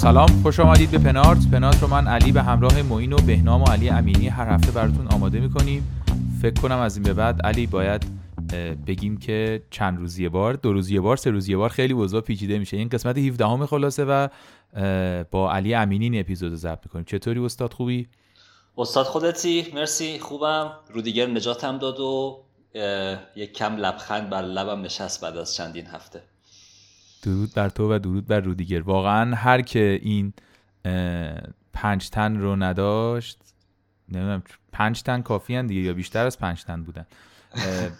سلام خوش آمدید به پنارت. پنارت رو من علی به همراه معین و بهنام و علی امینی هر هفته براتون آماده می‌کنیم. فکر کنم از این به بعد علی باید بگیم که چند روزی بار دو روزی بار سه روزی بار خیلی وضع پیچیده میشه. این قسمت 17 همه خلاصه و با علی امینی این اپیزود ضبط می‌کنیم. چطوری استاد خوبی؟ استاد خودتی مرسی خوبم. رو دیگر نجاتم داد و یک کم لبخند بر لبم نشست بعد از چندین هفته. درود بر تو و درود بر رودیگر. واقعا هر که این پنج تن رو نداشت نمی‌دونم پنج تن کافی دیگه یا بیشتر از پنج تن بودن.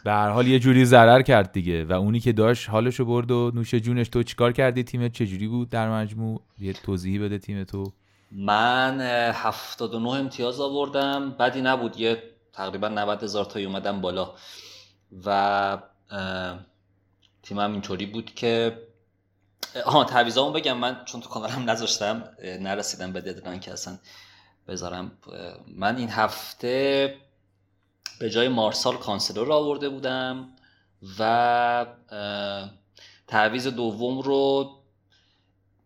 به هر حال یه جوری ضرر کرد دیگه و اونی که داشت حالشو برد و نوش جونش. تو چیکار کردی؟ تیمت چجوری بود در مجموع؟ یه توضیحی بده تیم تو. من 79 امتیاز آوردم. بدی نبود. یه تقریبا 90 هزار تایی اومدم بالا. و تیمم اینطوری بود که آها تعویضامو بگم. من چون تو کانالم نذاشتم نرسیدم به deadline که اصلا بذارم. من این هفته به جای مارسال کانسلو رو آورده بودم و تعویض دوم رو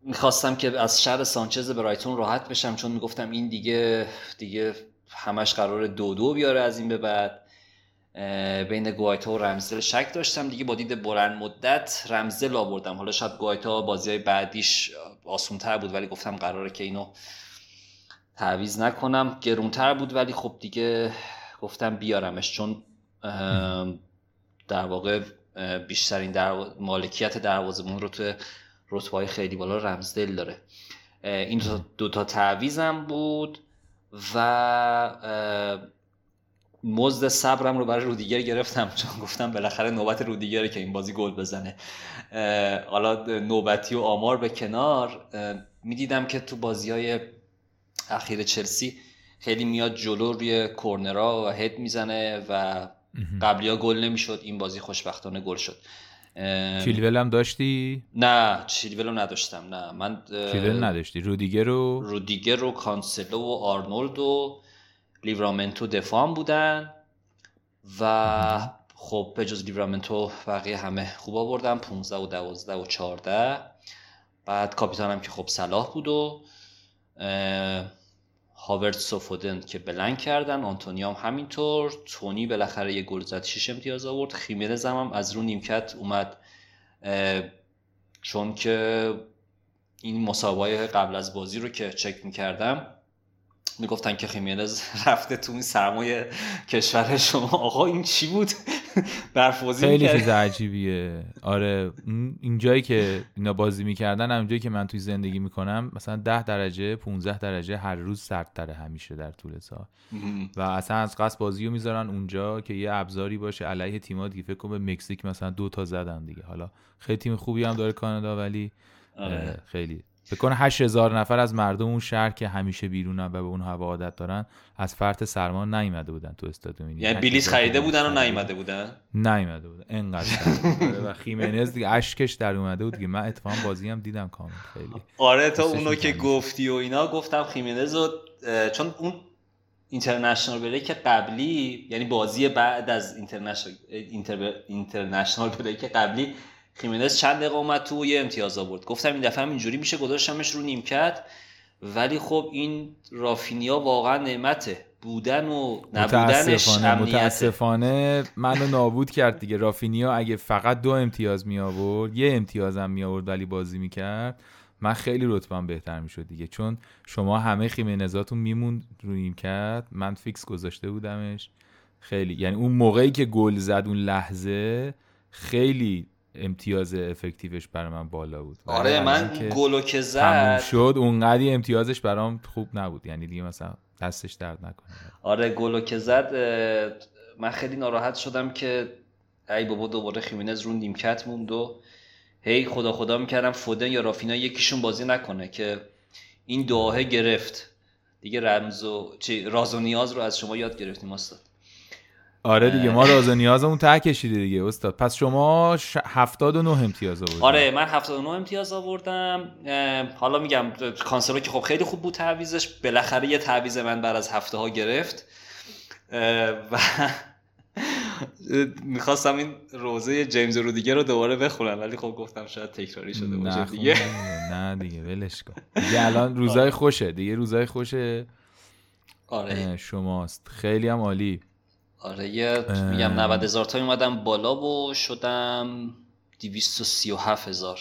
می‌خواستم که از شر سانچز برایتون راحت بشم چون می‌گفتم این دیگه دیگه همش قرار دو دو بیاره از این به بعد. بین گوایتا و رمزل شک داشتم. دیگه با دید بلند مدت رمزل آوردم. حالا شاید گوایتا بازی های بعدیش آسونتر بود ولی گفتم قراره که اینو تعویز نکنم. گرونتر بود ولی خب دیگه گفتم بیارمش. چون در واقع بیشترین در مالکیت دروازمون رو تو رتبه خیلی بالا رمزدل داره. این دوتا تعویزم بود و مزد صبرم رو برای رودیگر گرفتم. چون گفتم بالاخره نوبت رودیگره که این بازی گل بزنه. حالا نوبتی و آمار به کنار. می‌دیدم که تو بازی های اخیر چلسی خیلی میاد جلو روی کورنرا و هد می‌زنه و قبلی ها گل نمی‌شد. این بازی خوشبختانه گل شد. چیلول هم داشتی؟ نه چیلول رو نداشتم. نه من چیلول نداشتی. رودیگر رو؟ رودیگر رو کانسلو و آرنولد و لیورامنتو دفاع بودن و خب به جز لیورامنتو بقیه همه خوب آوردن 15 و 12 و 14 بعد کاپیتانم که خب صلاح بود و هاورد سوفودن که بلنگ کردن آنتونی هم همینطور. تونی بالاخره یه گل زد 6 امتیاز آورد. خیمنز هم از رو نیمکت اومد چون که این مسابقه قبل از بازی رو که چک می‌کردم می‌گفتن که خیمینز رفته تو این سرمایه کشور شما. آقا این چی بود؟ برفوزی خیلی چیز عجیبیه. آره این جایی که اینا بازی می‌کردن هم جایی که من توی زندگی می‌کنم مثلا 10 درجه 15 درجه هر روز سردتره همیشه در طول سال. و اصلا از قصد بازی رو می‌ذارن اونجا که یه ابزاری باشه. علیه تیم‌ها دیگه فکر کنم به مکزیک مثلا دو تا زدن دیگه. حالا خیلی تیم خوبی هم داره کانادا ولی آره. خیلی فکر کنه 8000 نفر از مردم اون شهر که همیشه بیرونن و به اون هوا عادت دارن از فرط سرما نیومده بودن تو استادیوم. یعنی بلیط خریده بودن و نیومده بودن؟ نیومده بودن. انقدر و خیمنز دیگه اشکش در اومده بود دیگه. من اتفاقا بازی هم دیدم کامل خیلی. آره تا اونو که گفتی و اینا گفتم خیمنز رو چون اون اینترنشنال بریک قبلی یعنی بازی بعد از اینترنشنال اینترنشنال بریک قبلی خیمنز چند دقیقه اومد تو یه امتیاز آورد. گفتم این دفعه هم اینجوری میشه گذاشتمش رو نیمکت. ولی خب این رافینیا واقعا نعمته. بودن و نبودنش متاسفانه, متاسفانه منو نابود کرد دیگه. رافینیا اگه فقط دو امتیاز می آورد یه امتیاز هم می آورد ولی بازی می‌کرد من خیلی رتبم بهتر می‌شد دیگه. چون شما همه خیمنزاتون میموند رو نیمکت. من فیکس گذاشته بودمش. خیلی. یعنی اون موقعی که گل زد اون لحظه خیلی امتیاز افکتیوش برای من بالا بود. آره من گلو که زد شد اونقدی امتیازش برام خوب نبود. یعنی دیگه مثلا دستش درد نکنه. آره گلو که زد من خیلی ناراحت شدم که ای بابا دوباره خیمینز رو نیمکت موند و هی خدا خدا می‌کردم فودن یا رافینا یکیشون بازی نکنه که این دعاه گرفت. دیگه رمز و چی راز و نیاز رو از شما یاد گرفتیم استاد. آره دیگه ما راز و نیازمون ته کشیده دیگه استاد. پس شما ش... 79 امتیاز آوردید آره من 79 امتیاز آوردم. حالا میگم کانسلو که خب خیلی خوب بود تعویزش بالاخره یه تعویز من بعد از هفته ها گرفت و می‌خواستم این روزه جیمز رو دیگه رو دوباره بخونم ولی خب گفتم شاید تکراری شده باشه دیگه. نه دیگه ولش کن. دیگه الان روزای خوشه دیگه روزای خوشه. آره. شماست. خیلی هم عالی. آره یه میگم 90 هزار تا اومدم بالا و شدم 237 هزار.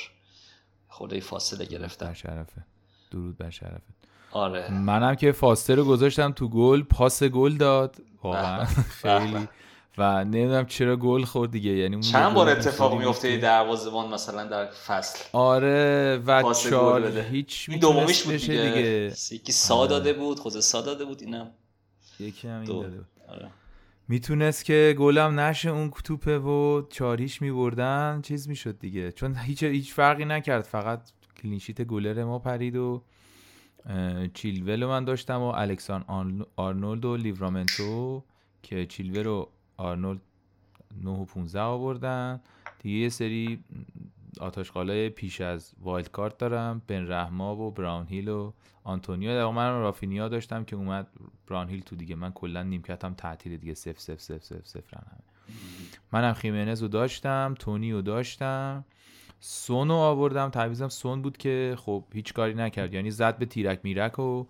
خورده فاصله گرفتم. بر شرفه. درود بر شرفه آره. منم که فاصله رو گذاشتم تو گل پاس گل داد. واقعا خیلی. و نمی‌دونم چرا گل خورد دیگه. یعنی چند بار اتفاق میفته دروازه‌بان مثلا در فصل؟ آره و چال هیچ این دومیش بود دیگه, دیگه. یکی سا آره. داده بود خود سا داده بود اینم. یکی هم این داده بود. آره. می‌تونست که گلم نشه اون توپه و چاریش میبردن چیز می‌شد دیگه. چون هیچ هیچ فرقی نکرد. فقط کلینشیت گلر ما پرید و چیلول من داشتم و الکسان آرنولد و لیورامنتو که چیلول رو آرنولد 9 و 15 آوردن. دیگه یه سری آت آشغالای پیش از wild card دارم بن رحما و براون هیل و آنتونیو. در من رافینیا داشتم که اومد براون هیل تو دیگه. من کلا نیمکتم تعطیل دیگه. سف سف سف سف سف منم خیمنز رو داشتم تونی رو داشتم. سون رو آوردم. تعویضم سون بود که خب هیچ کاری نکرد. یعنی زد به تیرک میرک و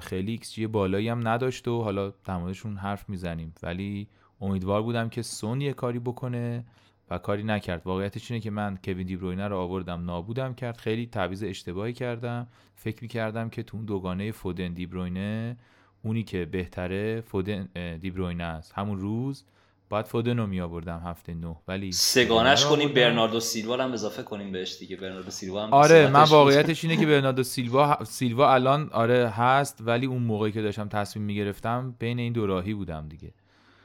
خیلی ایکس جی بالایی هم نداشت و حالا موردشون حرف می‌زنیم. ولی امیدوار بودم که سون یه کاری بکنه. و کاری نکرد. واقعیتش اینه که من کوین دیبروینه رو آوردم نابودم کرد. خیلی تعویض اشتباهی کردم. فکر می‌کردم که تو اون دوگانه فودن دیبروینه اونی که بهتره فودن دیبروینه است. همون روز باید فودن رو می آوردم هفته نه. ولی سه گانش کنیم برناردو سیلوا هم اضافه کنیم بهش دیگه. برناردو سیلوا هم آره من واقعیتش اینه که برناردو سیلوا سیلوا الان آره هست. ولی اون موقعی که داشتم تصمیم می‌گرفتم بین این دو راهی بودم دیگه.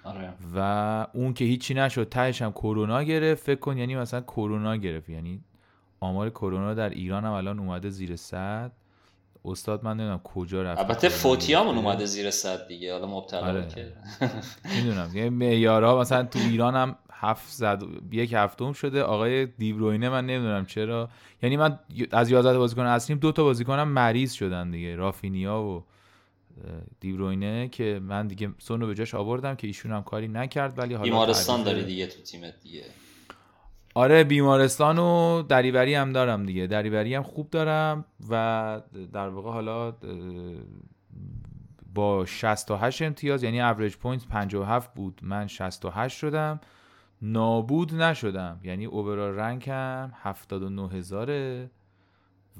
آره. و اون که هیچی نشد تهش هم کرونا گرفت. فکر کن یعنی مثلا کرونا گرفت. یعنی آمار کرونا در ایران هم الان اومده زیر صد. استاد من نمی‌دونم کجا رفت. البته فوتیامون اومده زیر صد دیگه. حالا مبتلا آره. که. می‌دونم. یعنی معیارها مثلا تو ایران هم هفت زد یک هفتم شده. آقای دیبروینه من نمی‌دونم چرا. یعنی من از 11 بازیکن اصلیم دو تا بازیکنم مریض شدن دیگه. رافینیا و دیبروینه که من دیگه سونو به جاش آوردم که ایشون هم کاری نکرد ولی حالا بیمارستان داری دیگه تو تیمت دیگه. آره بیمارستان و دری وری هم دارم دیگه. دری وری هم خوب دارم و در واقع حالا با 68 امتیاز یعنی average point 57 بود. من 68 شدم. نابود نشدم. یعنی اوورال رنکم 79 هزاره.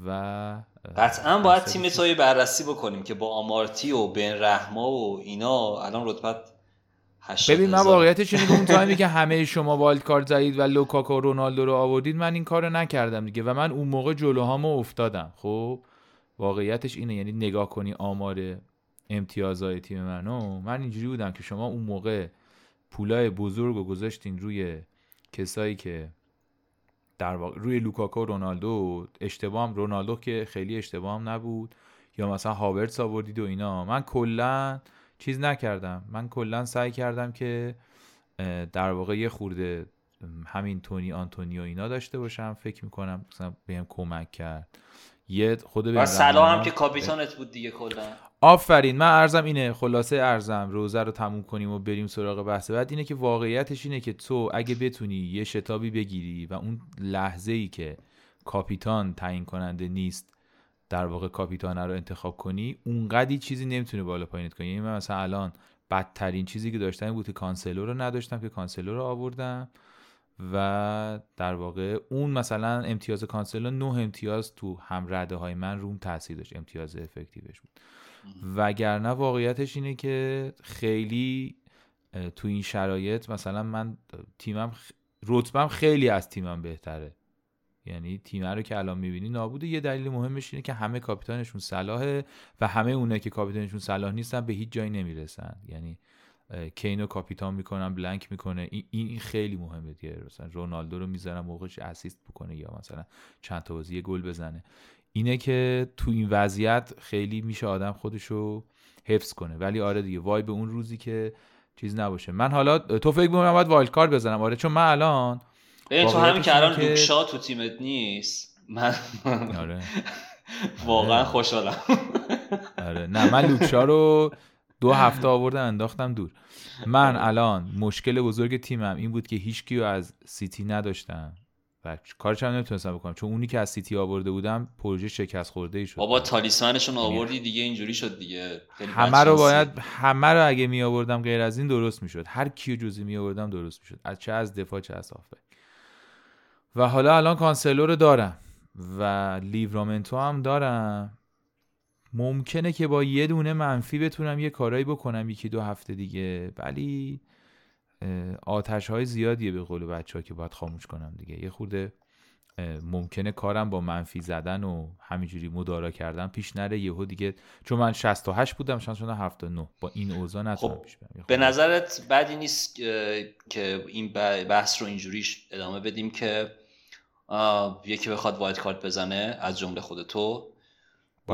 و قطعا باید تیم توی بررسی بکنیم که با آمارتی و بین رحما و اینا الان رتبت ببین من واقعیتش اینه که اون تایمی که همه شما والد کارت زدید و لوکاکو و رونالدو رو آوردید من این کارو نکردم دیگه و من اون موقع جلوهامو افتادم. خب واقعیتش اینه یعنی نگاه کنی آمار امتیازهای تیم منو. من اینجوری بودم که شما اون موقع پولای بزرگ رو گذاشتین روی کسایی که در واقع روی لوکاکو رونالدو اشتباه هم رونالدو که خیلی اشتباه هم نبود. یا مثلا هاورتس آوردید و اینا. من کلا چیز نکردم. من کلا سعی کردم که در واقع یه خورده همین تونی آنتونیو اینا داشته باشم. فکر می‌کنم مثلا بهم کمک کرد. یه خود و صلاح هم که کاپیتانت بود دیگه کلا. آفرین من عرضم اینه. خلاصه عرضم روضه رو تموم کنیم و بریم سراغ بحث. بعد اینه که واقعیتش اینه که تو اگه بتونی یه شتابی بگیری و اون لحظه ای که کاپیتان تعیین کننده نیست در واقع کاپیتان رو انتخاب کنی اونقدی چیزی نمی‌تونه بالا پایینت کنی. یعنی من مثلا الان بدترین چیزی که داشتم بود که کانسلو رو نداشتم که کانسلو رو آوردم و در واقع اون مثلا امتیاز کانسلو نه امتیاز تو هم رده های من روم تاثیر داشت. امتیاز effective ش بود. وگرنه واقعیتش اینه که خیلی تو این شرایط مثلا من تیمم رتبم خیلی از تیمم بهتره. یعنی تیم رو که الان می‌بینی نابوده. یه دلیل مهمش اینه که همه کاپیتانشون صلاحه و همه اونایی که کاپیتانشون صلاح نیستن به هیچ جایی نمی‌رسن. یعنی کینو کاپیتان می‌کنن بلنک می‌کنه. این خیلی مهمه دیگه. مثلا رونالدو رو می‌ذارن موقعش اسیست بکنه یا مثلا چند تا بازی گل بزنه. اینه که تو این وضعیت خیلی میشه آدم خودشو حفظ کنه. ولی آره دیگه وای به اون روزی که چیز نباشه. من حالا تو فکر می‌کنم باید wild card بزنم؟ آره چون من الان تو همین که الان لوک شا تو تیمت نیست. من آره. واقعا آره. خوشحالم. آره. نه من لوک شا رو دو هفته آوردم انداختم دور. من الان مشکل بزرگ تیمم این بود که هیچ کیو از سیتی نداشتم. و کارش هم نمی‌تونستم بکنم. چون اونی که از سیتی آورده بودم پروژه شکست خورده ای شد. بابا talisman شون آوردی دیگه اینجوری شد دیگه. همه رو باید همه رو اگه می آوردم غیر از این درست می‌شد. هر کیو جزی می آوردم درست می‌شد. از چه از دفاع چه از هافبک و حالا الان کانسلو رو دارم. و لیورامنتو هم دارم. ممکنه که با یه دونه منفی بتونم یه کارایی بکنم یکی دو هفته دیگه. ولی آتش های زیادیه به قول بچه ها که باید خاموش کنم دیگه. یه خورده ممکنه کارم با منفی زدن و همینجوری مدارا کردن پیش نره. یهو دیگه چون من 68 بودم شانس شدم 79 با این اوضاع نتونم خب پیش برم. به نظرت بدی نیست که این بحث رو اینجوری ادامه بدیم که یکی بخواد وایت کارت بزنه از جمله خود تو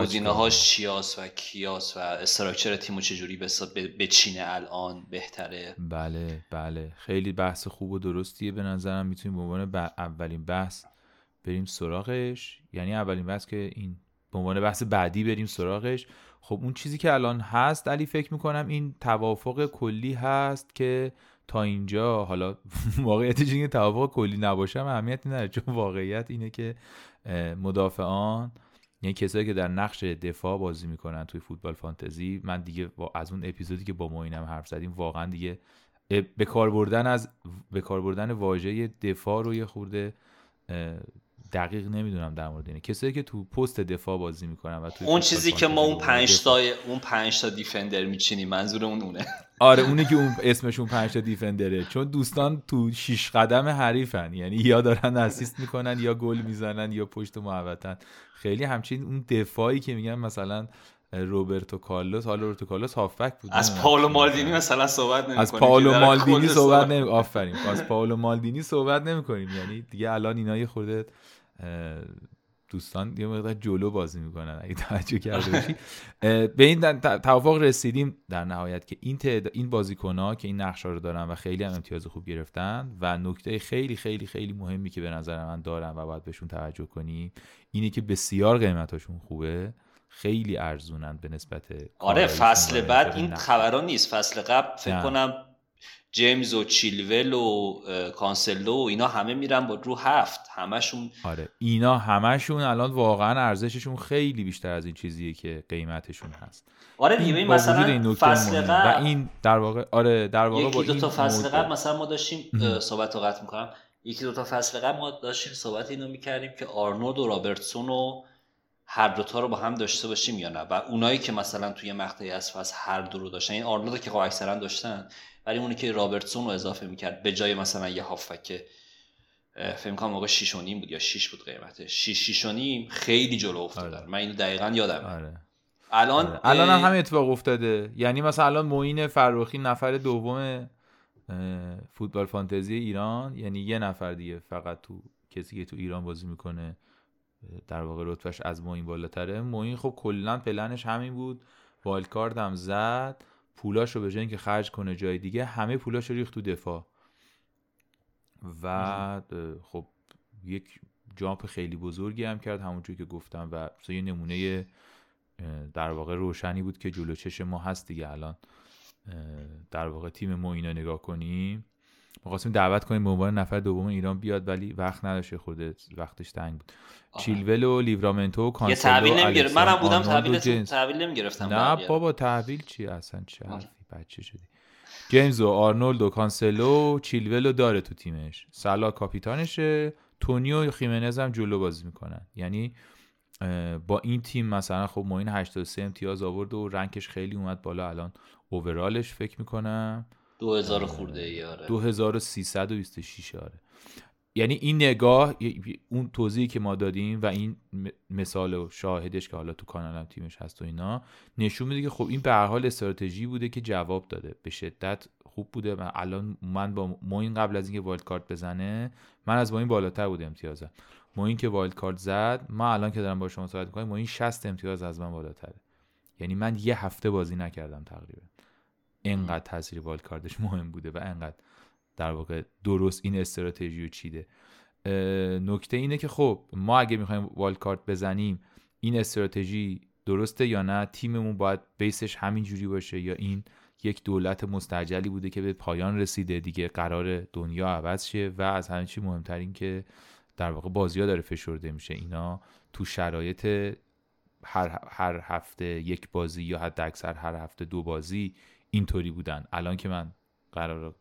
گزینه هاش چیاس و کیاس و استراکچر تیمو چجوری بچینه الان بهتره؟ بله بله. خیلی بحث خوب و درستیه به نظرم. می‌تونیم به عنوان اولین بحث بریم سراغش. یعنی اولین بحث که این به عنوان بحث بعدی بریم سراغش. خب اون چیزی که الان هست علی فکر می‌کنم این توافق کلی هست که تا اینجا حالا واقعیتش اینه توافق کلی نباشه اهمیتی نداره. چون واقعیت اینه که مدافعان یعنی کسایی که در نقش دفاع بازی می‌کنن توی فوتبال فانتزی من دیگه از اون اپیزودی که با اینم حرف زدیم واقعا دیگه به کار بردن از به کار بردن واژه دفاع رو یه خورده دقیق نمی‌دونم در مورد اینه. کسایی که تو پست دفاع بازی می‌کنن و اون چیزی که ما اون 5 تا اون 5 تا دیفندر میچینیم منظور اون اونه. آره اونی که اون اسمشون 5 تا دیفندره. چون دوستان تو 6 قدم حریفن. یعنی یا دارن اسیست می‌کنن یا گل می‌زنن یا پشت محوطن. خیلی همچین اون دفاعی که میگن مثلا روبرتو کارلوس. حالا روبرتو کارلوس هافبک بود. از پاولو مالدینی مثلا صحبت نمی از پاولو مالدینی صحبت نمی آفرین. از پاولو مالدینی صحبت نمی کنیم یعنی دیگه الان اینا یه خورده دوستان یه مقدار جلو بازی می‌کنن. اگه توجه کرده باشی. به این توافق رسیدیم در نهایت که این تعداد این بازیکن ها که این نقشه رو دارن و خیلی هم امتیاز خوب گرفتن و نکته خیلی خیلی خیلی مهمی که به نظر من دارن و باید بهشون توجه کنیم اینه که بسیار قیمتاشون خوبه. خیلی ارزونن به نسبت آره فصل بعد این خبران نیست. فصل قبل فکر کنم جیمز و چیلول و کانسلو و اینا همه میرن با رو هفت. همشون آره اینا همشون الان واقعا ارزششون خیلی بیشتر از این چیزیه که قیمتشون هست. آره دیگه مثلا این فصل قبل و این در واقع آره در واقع یکی دو تا فصل قبل مثلا ما داشتیم صحبت رو قطع می‌کنم. یکی دو تا فصل قبل ما داشتیم صحبت اینو می‌کردیم که آرنولد و رابرتسون و هر دوتا رو با هم داشته باشیم یا نه و اونایی که مثلا توی مقطعی از فصل هر دو رو داشتن این آرنولد که خب اکثرا داشتن ولی اونی که رابرتسون رو اضافه می‌کرد به جای مثلا یه هافک فکر کنم موقع 6 بود یا 6 بود قیمتش 6 6 نیم خیلی جلو افتادن آره. من اینو دقیقا یادم آره. الان آره. الان هم همین اتفاق افتاده یعنی مثلا الان معین فروخی نفر دوم فوتبال فانتزی ایران یعنی یه نفر دیگه فقط تو کسی که تو ایران بازی می‌کنه در واقع رتبهش از موین بالاتره. موین خب کلا پلنش همین بود. والکارد هم زد. پولاش رو به جای که خرج کنه جای دیگه همه پولاش ریخت تو دفاع. و خب یک جامپ خیلی بزرگی هم کرد همونجور که گفتم. و یه نمونه در واقع روشنی بود که جلو چش ما هست دیگه الان. در واقع تیم ما اینا نگاه کنیم. می‌خواستیم دعوت کنیم به عنوان نفر دوم ایران بیاد ولی وقت نداشته خورده وقتش تنگ بود. چیلول و لیورامنتو و کانسلو یه تحویل منم بودم تحویل تحویل نمی‌گرفتم. نه بابا تحویل چی؟ اصلا چه حرفی؟ بچه شدی. جیمز و آرنولد و کانسلو چیلول داره تو تیمش. صلاح کاپیتانشه. تونی و و خیمنز هم جلو بازی می‌کنن. یعنی با این تیم مثلا خب ما این 83 امتیاز آورد و rank ش خیلی اومد بالا. الان overallش فکر می‌کنم. 2000 خرده ای آره. 2326 آره. یعنی این نگاه اون توضیحی که ما دادیم و این مثال و شاهدش که حالا تو کانالم تیمش هست و اینا نشون میده که خب این به هر حال استراتژی بوده که جواب داده. به شدت خوب بوده و الان من با موین قبل از اینکه wild card بزنه من از موین بالاتر بوده امتیازم. موین که wild card زد ما الان که دارم با شما صحبت می‌کنم موین 60 امتیاز از من بالاتره. یعنی من یه هفته بازی نکردم تقریبا. انقدر تاثیر wild cardش مهم بوده و انقدر در واقع درست این استراتژی رو چیده. نکته اینه که خب ما اگه می‌خوایم wild card بزنیم این استراتژی درسته یا نه؟ تیممون باید baseش همین جوری باشه یا این یک دولت مستعجلی بوده که به پایان رسیده؟ دیگه قرار دنیا عوض شه و از همه چی مهمتر این که در واقع بازی داره فشرده میشه. اینا تو شرایط هر, هر هفته یک بازی یا حد اکثر هر هفته دو بازی اینطوری بودن. الان که من قرار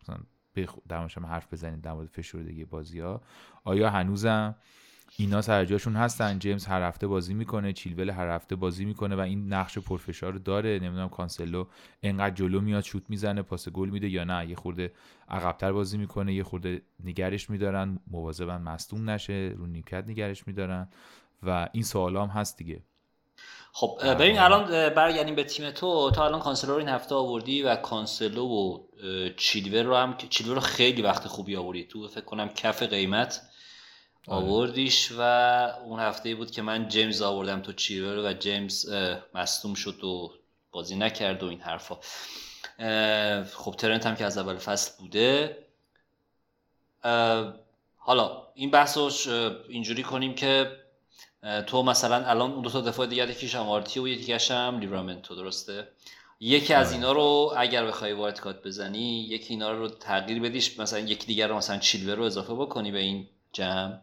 در حرف بزنیم در مورد فشردگی بازی ها آیا هنوزم اینا سر جاشون هستن؟ جیمز هر هفته بازی می‌کنه چیلول هر هفته بازی می‌کنه و این نقش پرفشار رو داره. نمی‌دونم کانسلو انقدر جلو میاد شوت می‌زنه پاس گل میده یا نه. یه خورده عقبتر بازی می‌کنه یه خورده نگرش میدارن. مواظبن مصدوم نشه رو نیمکت نگرش میدارن و این سوال هم هست دیگه. خب ببین الان برگردیم به تیم تو. تا الان کانسلو رو این هفته آوردی و کانسلو و چیلور رو هم چیلور رو خیلی وقت خوبی آوردی. تو فکر کنم کف قیمت آره. آوردیش و اون هفته بود که من جیمز آوردم تو چیلور و جیمز مصدوم شد و بازی نکرد و این حرفا. خب ترنت هم که از اول فصل بوده. حالا این بحث اینجوری کنیم که تو مثلا الان اون دو تا دفاع دیگه یکیش آمارتی و یکیش هم لیبرامنتو درسته؟ یکی از آره. اینا رو اگر بخوای وارد کات بزنی یکی اینا رو تغییر بدیش مثلا یکی دیگر رو مثلا چیلور رو اضافه بکنی به این جمع.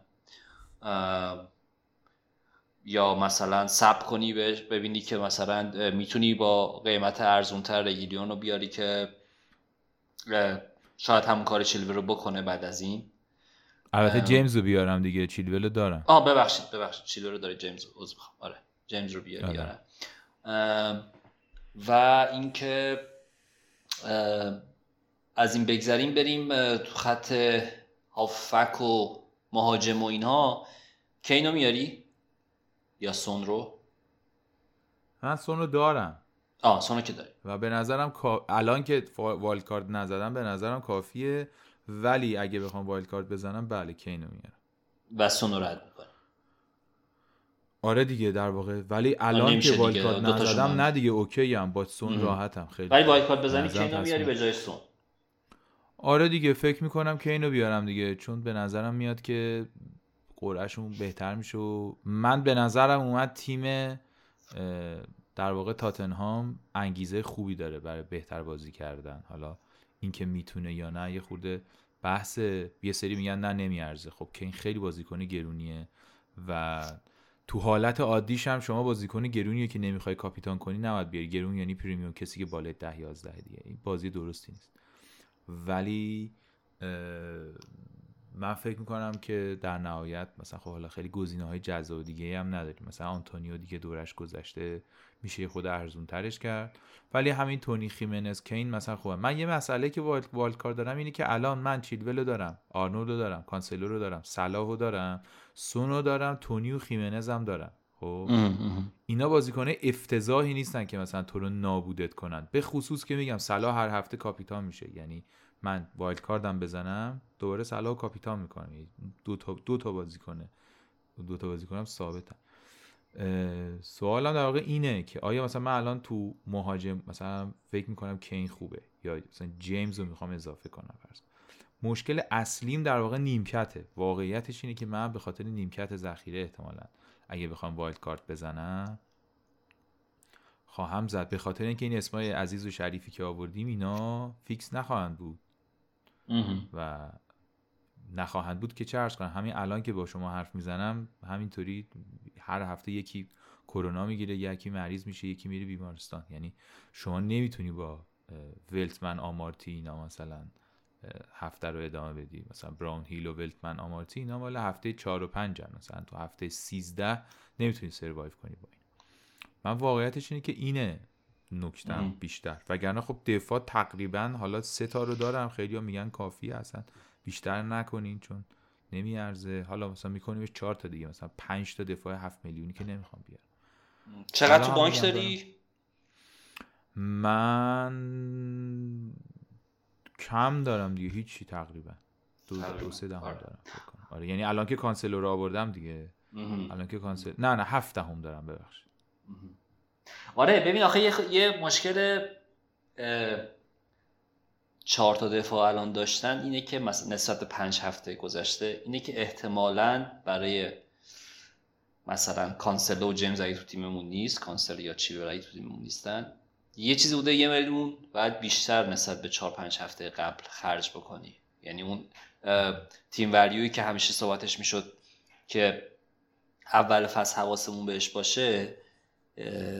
یا مثلا سب کنی ببینی که مثلا می‌تونی با قیمت ارزونتر رگیلیون رو بیاری که شاید همون کار چیلور رو بکنه بعد از این. البته جیمز رو بیارم دیگه چیلول دارم. آه ببخشید ببخشید. چیلول رو داره جیمز رو آره جیمز رو بیارم. آره. و اینکه از این بگذریم بریم تو خط هافک و مهاجم و اینها. اینو میاری؟ یا سون رو؟ من سون رو دارم. آه سون رو که داری. و به نظرم الان که wild card نزدم به نظرم کافیه. ولی اگه بخوام wild card بزنم بله کینو میارم. و سونو رد می‌کنم آره دیگه در واقع. ولی الان که wild card نزدم نه دیگه okayام با سون راحتم. خیلی ولی wild card بزنی کینو میاری به جای سون. آره دیگه فکر می‌کنم کینو بیارم دیگه چون به نظرم میاد که قرعهشون بهتر میشه و من به نظرم اومد تیم در واقع تاتنهام انگیزه خوبی داره برای بهتر بازی کردن. حالا اینکه می‌تونه یا نه یه خورده بحث یه سری میگن نه نمیارزه. خب که این خیلی بازیکن گرونیه و تو حالت عادیش هم شما بازیکن گرونیه که نمی‌خوای کاپیتان کنی نباید بیاری گرون یعنی پریمیوم کسی که بالای ده 11 دیگه. این بازی درستی نیست. ولی من فکر می‌کنم که در نهایت مثلا خب حالا خیلی گزینه های جذاب دیگه هم نداریم. مثلا آنتونیو دیگه دورش گذشته میشه خود ارزون ترش کرد. ولی همین تونی خیمنز کین مثلا خوبه. من یه مسئله که wild card دارم اینه که الان من چیلولو دارم آرنولدو دارم کانسلو رو دارم صلاحو دارم سونو دارم تونی و خیمنز هم دارم. خب؟ اینا بازیکن افتضاحی نیستن که مثلا تو رو نابودت کنن. به خصوص که میگم صلاح هر هفته کاپیتان میشه. یعنی من wild cardم بزنم دوباره صلاح کاپیتان می‌کنم. یعنی دو تا دو تا بازیکنه دو تا بازیکنم ثابتم سوالم در واقع اینه که آیا مثلا من الان تو مهاجم مثلا فکر می‌کنم کین خوبه یا مثلا جیمز رو می‌خوام اضافه کنم فرض مشکل اصلیم در واقع نیمکته. واقعیتش اینه که من به خاطر نیمکت ذخیره احتمالا اگه بخوام wild card بزنم خواهم زد. به خاطر اینکه این اسمای عزیز و شریفی که آوردیم اینا fix نخواهند بود. و نخواهند بود که چه ارز کنم همین الان که با شما حرف می‌زنم همینطوری هر هفته یکی کرونا می‌گیره یکی مریض میشه یکی میره بیمارستان. یعنی شما نمی‌تونی با ولتمن آمارتی اینا مثلا هفته رو ادامه بدی. مثلا براون هیل و ولتمن آمارتی اینا مال هفته چهار و پنج مثلا تو هفته سیزده نمی‌تونی سروایو کنی با این. من واقعیتش اینه که اینه نکتم بیشتر. وگرنه خب دفاع تقریبا حالا سه تا رو دارم. خیلی میگن کافی اصلا. بیشتر نکنین چون نمیارزه. حالا مثلا می‌کنیم چهار تا دیگه مثلا پنج تا دفاع هفت میلیونی که نمی‌خوام بیارم. چقدر تو بانک داری؟ من کم دارم دیگه هیچی تقریبا. دو, دو سه دهم آره. دارم آره یعنی الان که کانسلو رو آوردم دیگه. الان که کانسل نه نه هفت هم دارم ببخش آره ببین آخه یه, یه مشکل چهار تا دفاع الان داشتن اینه که مثلا نسبت به پنج هفته گذشته اینه که احتمالا برای مثلا کانسلو و جیمز اگه تو تیممون نیست کانسل یا چی اگه تو تیممون نیستن یه چیزی بوده یه میلیون باید بیشتر نسبت به چهار پنج هفته قبل خرج بکنی. یعنی اون تیم وریوی که همیشه صحبتش می‌شد که اول فصل حواسمون بهش باشه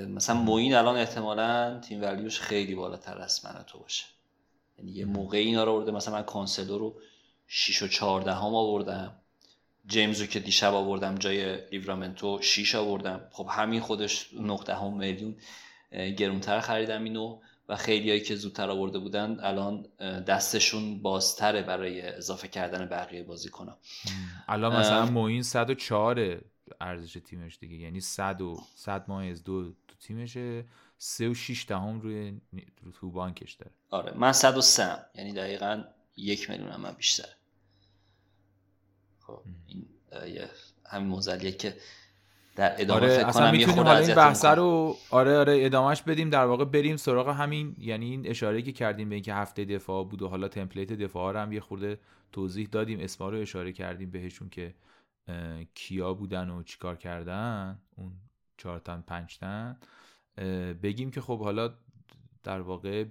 مثلا موین الان احتمالا تیم ولیوش خیلی بالاتر از من تو باشه. یعنی یه موقع اینا رو آورده. مثلا من کانسلو رو 6 و 14 هم آوردم. جیمز رو که دیشب آوردم جای لیورامنتو 6 آوردم. خب همین خودش 9 هم میلیون گرونتر خریدم اینو و خیلیایی که زودتر آورده بودن الان دستشون بازتره برای اضافه کردن بقیه بازیکن‌ها. الان مثلا موین 104 ارزش تیمش دیگه. یعنی 100 و 100 ماه از دو تو تیمشه. 3 و 6 دهم روی تو بانکش داره. آره من 103 یعنی دقیقا یک میلیون من بیشتر خب این همین موزلیه که در ادامه آره، فکر کنم یه خود این بحث رو آره آره ادامهش بدیم. در واقع بریم سراغ همین یعنی این اشاره که کردیم به اینکه هفته دفاع بود و حالا تمپلیت دفاع رو هم یه خورده توضیح دادیم. اسما رو اشاره کردیم بهشون که کیا بودن و چیکار کردن. اون چهار تن پنج تن بگیم که خب حالا در واقع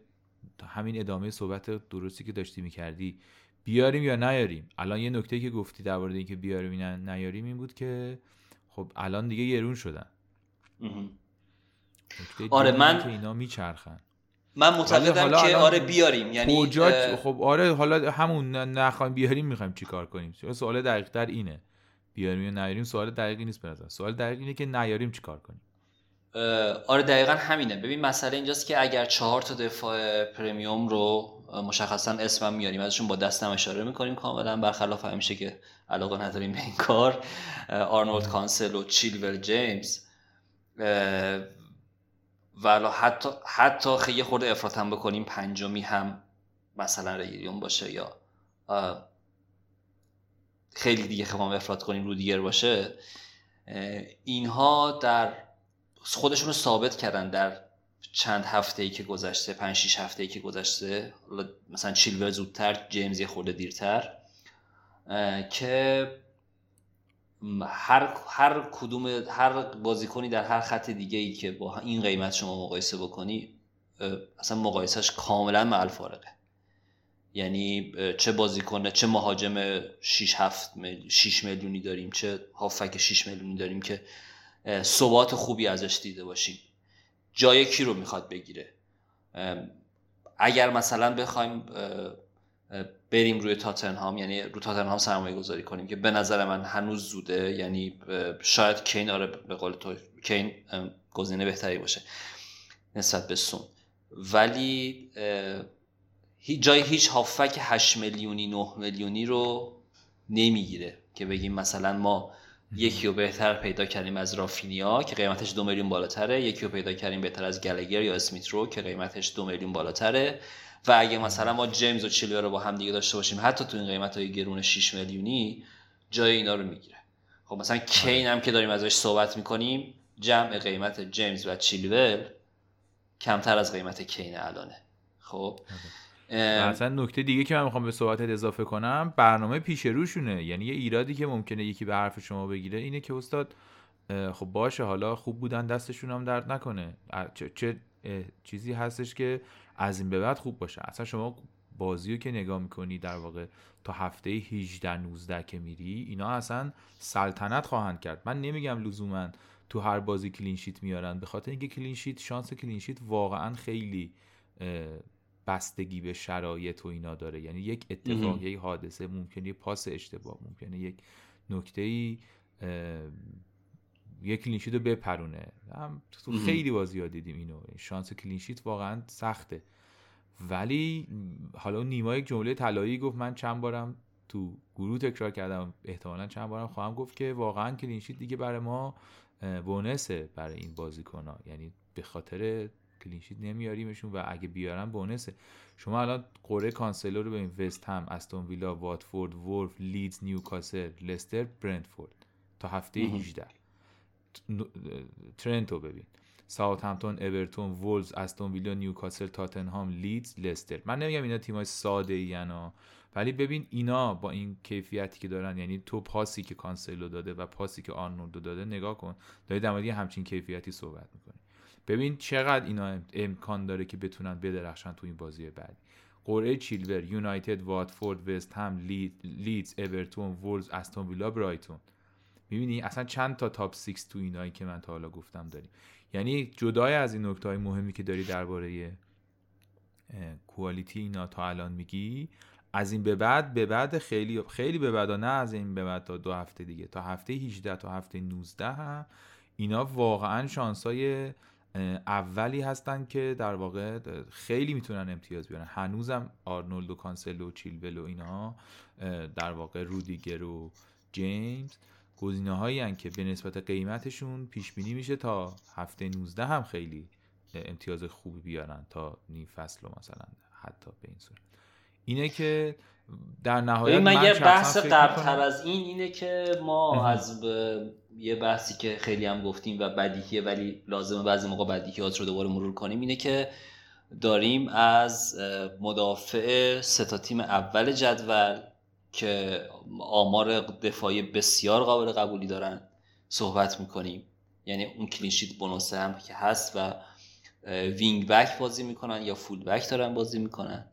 همین ادامه صحبت درستی که داشتی می‌کردی بیاریم یا نیاریم؟ الان یه نکته که گفتی در مورد اینکه بیاریم یا نیاریم این بود که خب الان دیگه گرون شدن. آره من اینا میچرخن. من معتقدم که آره بیاریم. یعنی خب آره حالا همون نخوایم بیاریم می‌خوایم چیکار کنیم؟ سوال دقیق در اینه. بیاریم یا نیاریم؟ سوال دقیقی نیست به سوال دقیق اینه که نیاریم چیکار کنیم. آره دقیقا همینه. ببین مسئله اینجاست که اگر چهار تا دفاع پرمیوم رو مشخصا اسمم میاریم ازشون با دستم اشاره می‌کنیم کاملا برخلاف همیشه که علاقه نداریم به این کار. آرنولد کانسل و چیلور جیمز. و حتی حتی خیلی خورده هم بکنیم پنجمی هم مثلا ریلیون باشه یا خیلی دیگه خواهم افراد کنیم رو دیگر باشه اینها در خودشون رو ثابت کردن در چند هفته ای که گذشته پنج شیش هفته ای که گذشته. مثلا چیلور زودتر جیمز یه خورده دیرتر که هر هر کدوم هر بازیکنی در هر خط دیگه ای که با این قیمت شما مقایسه بکنی اصلا مقایسهش کاملا مع فارقه یعنی چه بازیکن چه مهاجم 6 7 6 میلیونی داریم چه هافک 6 میلیونی داریم که ثبات خوبی ازش دیده باشیم. جای کی رو می‌خواد بگیره؟ اگر مثلا بخوایم بریم روی تاتنهام یعنی رو تاتنهام سرمایه گذاری کنیم که به نظر من هنوز زوده یعنی شاید کین آره به قول تو کین گزینه بهتری باشه نسبت به سون. ولی جای هیچ هافک 8 میلیونی 9 میلیونی رو نمی‌گیره که بگیم مثلا ما یکی رو بهتر پیدا کردیم از رافینیا که قیمتش دو میلیون بالاتره. یکی رو پیدا کردیم بهتر از گلگر یا اسمیت رو که قیمتش دو میلیون بالاتره. و اگه مثلا ما جیمز و چیلور رو با هم دیگه داشته باشیم حتی تو این قیمت های گرون 6 میلیونی جای اینا رو می‌گیره. خب مثلا کین هم که داریم ازش صحبت می‌کنیم جمع قیمت جیمز و چیلور کمتر از قیمت کین الانه. خب؟ مثلا نکته دیگه که من می‌خوام به صحبتت اضافه کنم برنامه پیش روشونه. یعنی یه ایرادی که ممکنه یکی به حرف شما بگیره اینه که استاد خب باشه حالا خوب بودن دستشون هم درد نکنه. چه, چه چیزی هستش که از این به بعد خوب باشه. اصلا شما بازی رو که نگاه می‌کنی در واقع تا هفته 18 19 که میری اینا اصلا سلطنت خواهند کرد. من نمیگم لزوما تو هر بازی clean sheet میارن. به خاطر اینکه clean sheet شانس clean sheet واقعا خیلی بستگی به شرایط و اینا داره. یعنی یک اتفاق یک حادثه ممکنه یه پاس اشتباه ممکنه یک نکته ای یک clean sheet رو بپرونه. هم تو خیلی بازی ها دیدیم اینو. شانس clean sheet واقعا سخته. ولی حالا نیما یک جمله طلایی گفت من چند بارم تو گروه تکرار کردم. احتمالا چند بارم خواهم گفت که واقعا clean sheet دیگه برای ما bonusه برای این بازیکن ها یعنی به خاطر clean sheet نمیاریمشون و اگه بیارن bonusه. شما الان قرعه کانسلو رو ببین وست هم استون ویلا واتفورد وولز لیدز نیوکاسل لستر برنتفورد. تا هفته 18 ترنتو ببین. ساوت همپتون اورتون وولز استون ویلا نیوکاسل تاتنهام لیدز لستر. من نمیگم اینا تیمای ساده اینا ولی ببین اینا با این کیفیتی که دارن یعنی تو پاسی که کانسلو داده و پاسی که آرنولدو داده نگاه کن. داری در همچین کیفیتی صحبت می‌کنی ببین چقدر اینا امکان داره که بتونن بدرخشن تو این بازی بعدی. قرعه چیلور یونایتد واتفورد وست هم لیدز اورتون وولز استون ویلا برایتون. می‌بینی؟ اصلا چند تا تاپ 6 تو اینایی که من تا حالا گفتم داریم. یعنی جدای از این نکته های مهمی که داری درباره کوالیتی اینا تا الان میگی از این به بعد به بعد خیلی خیلی به بعد نه از این به بعد تا دو هفته دیگه. تا هفته 18 تا هفته 19 هم اینا واقعا شانسای اولی هستن که در واقع خیلی می‌تونن امتیاز بیارن. هنوزم آرنولد و کانسلو و چیلول و اینها در واقع رودیگر و جیمز گزینه هایی که به نسبت قیمتشون پیش بینی میشه تا هفته 19 هم خیلی امتیاز خوبی بیارن تا نیم فصل مثلا حتی به این صورت. اینه که در نهایت من, یه بحث قبلتر از این اینه که ما از یه بحثی که خیلی هم گفتیم و بدیهیه ولی لازمه بعضی موقع بدیهیات رو دوباره مرور کنیم اینه که داریم از مدافع ستا تیم اول جدول که آمار دفاعی بسیار قابل قبولی دارن صحبت می‌کنیم. یعنی اون clean sheet bonusه هم که هست و wing back بازی می‌کنن یا full back دارن بازی می‌کنن.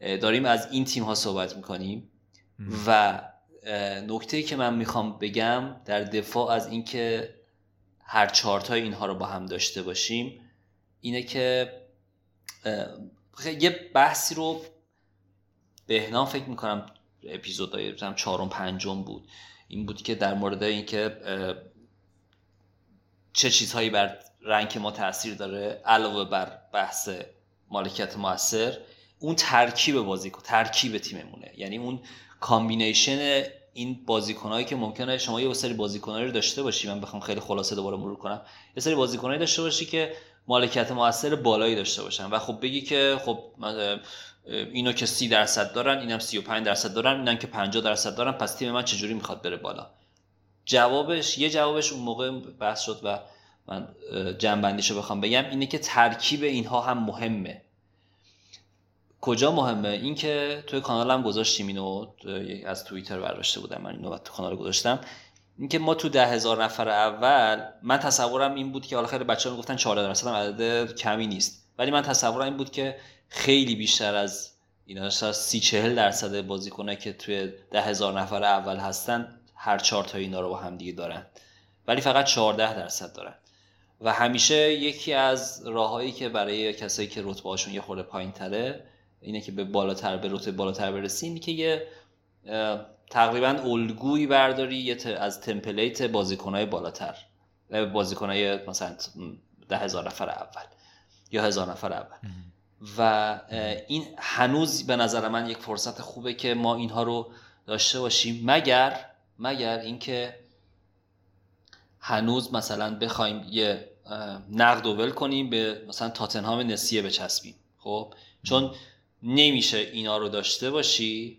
داریم از این تیم ها صحبت می‌کنیم. و نکته که من می‌خوام بگم در دفاع از اینکه هر چهار تای اینها رو با هم داشته باشیم اینه که یه بحثی رو بهنام فکر می‌کنم اپیزودهای چهارم پنجم بود. این بود که در مورد اینکه چه چیزهایی بر rank ما تاثیر داره علاوه بر بحث مالکیت موثر. اون ترکیب بازیکن ترکیب تیممونه. یعنی اون combination این بازیکنایی که ممکنه شما یه سری بازیکنایی رو داشته باشی من بخوام خیلی خلاصه دوباره مرور کنم. یه سری بازیکنایی داشته باشی که مالکیت موثر بالایی داشته باشن. و خب بگی که خب اینو که 30 درصد دارن اینم 35 درصد دارن اینم که 50 درصد دارن پس تیم من چجوری می‌خواد بره بالا؟ جوابش یه جوابش اون موقع بحث شد و من جنبندیشو بخوام بگم اینه که ترکیب اینها هم مهمه. کجا مهمه؟ اینکه توی کانالم گذاشتیم اینو از توییتر برداشته بودم من اینو تو کانال گذاشتم. اینکه ما تو ده هزار نفر اول من تصورم این بود که حالا خیلی بچه‌ها می‌گفتن 14 درصد عدد کمی نیست. ولی من تصورم این بود که خیلی بیشتر از اینا سی چهل درصد بازیکنه که توی ده هزار نفر اول هستن هر چهار تا اینا رو با هم دیگه دارن. ولی فقط 14 درصد دارن. و همیشه یکی از راههایی که برای کسایی که رتبه هاشون یه خورده پایین تره اینه که به بالاتر به رتبه بالاتر برسی اینه که یه تقریبا الگویی برداری یه از تمپلیت بازیکنهای بالاتر بازیکنهای مثلا ده هزار نفر اول یا هزار نفر اول. و این هنوز به نظر من یک فرصت خوبه که ما اینها رو داشته باشیم. مگر مگر اینکه هنوز مثلا بخوایم یه نقد و ول کنیم به مثلا تاتنهام نسیه بچسبیم. خب؟ چون نمیشه اینا رو داشته باشی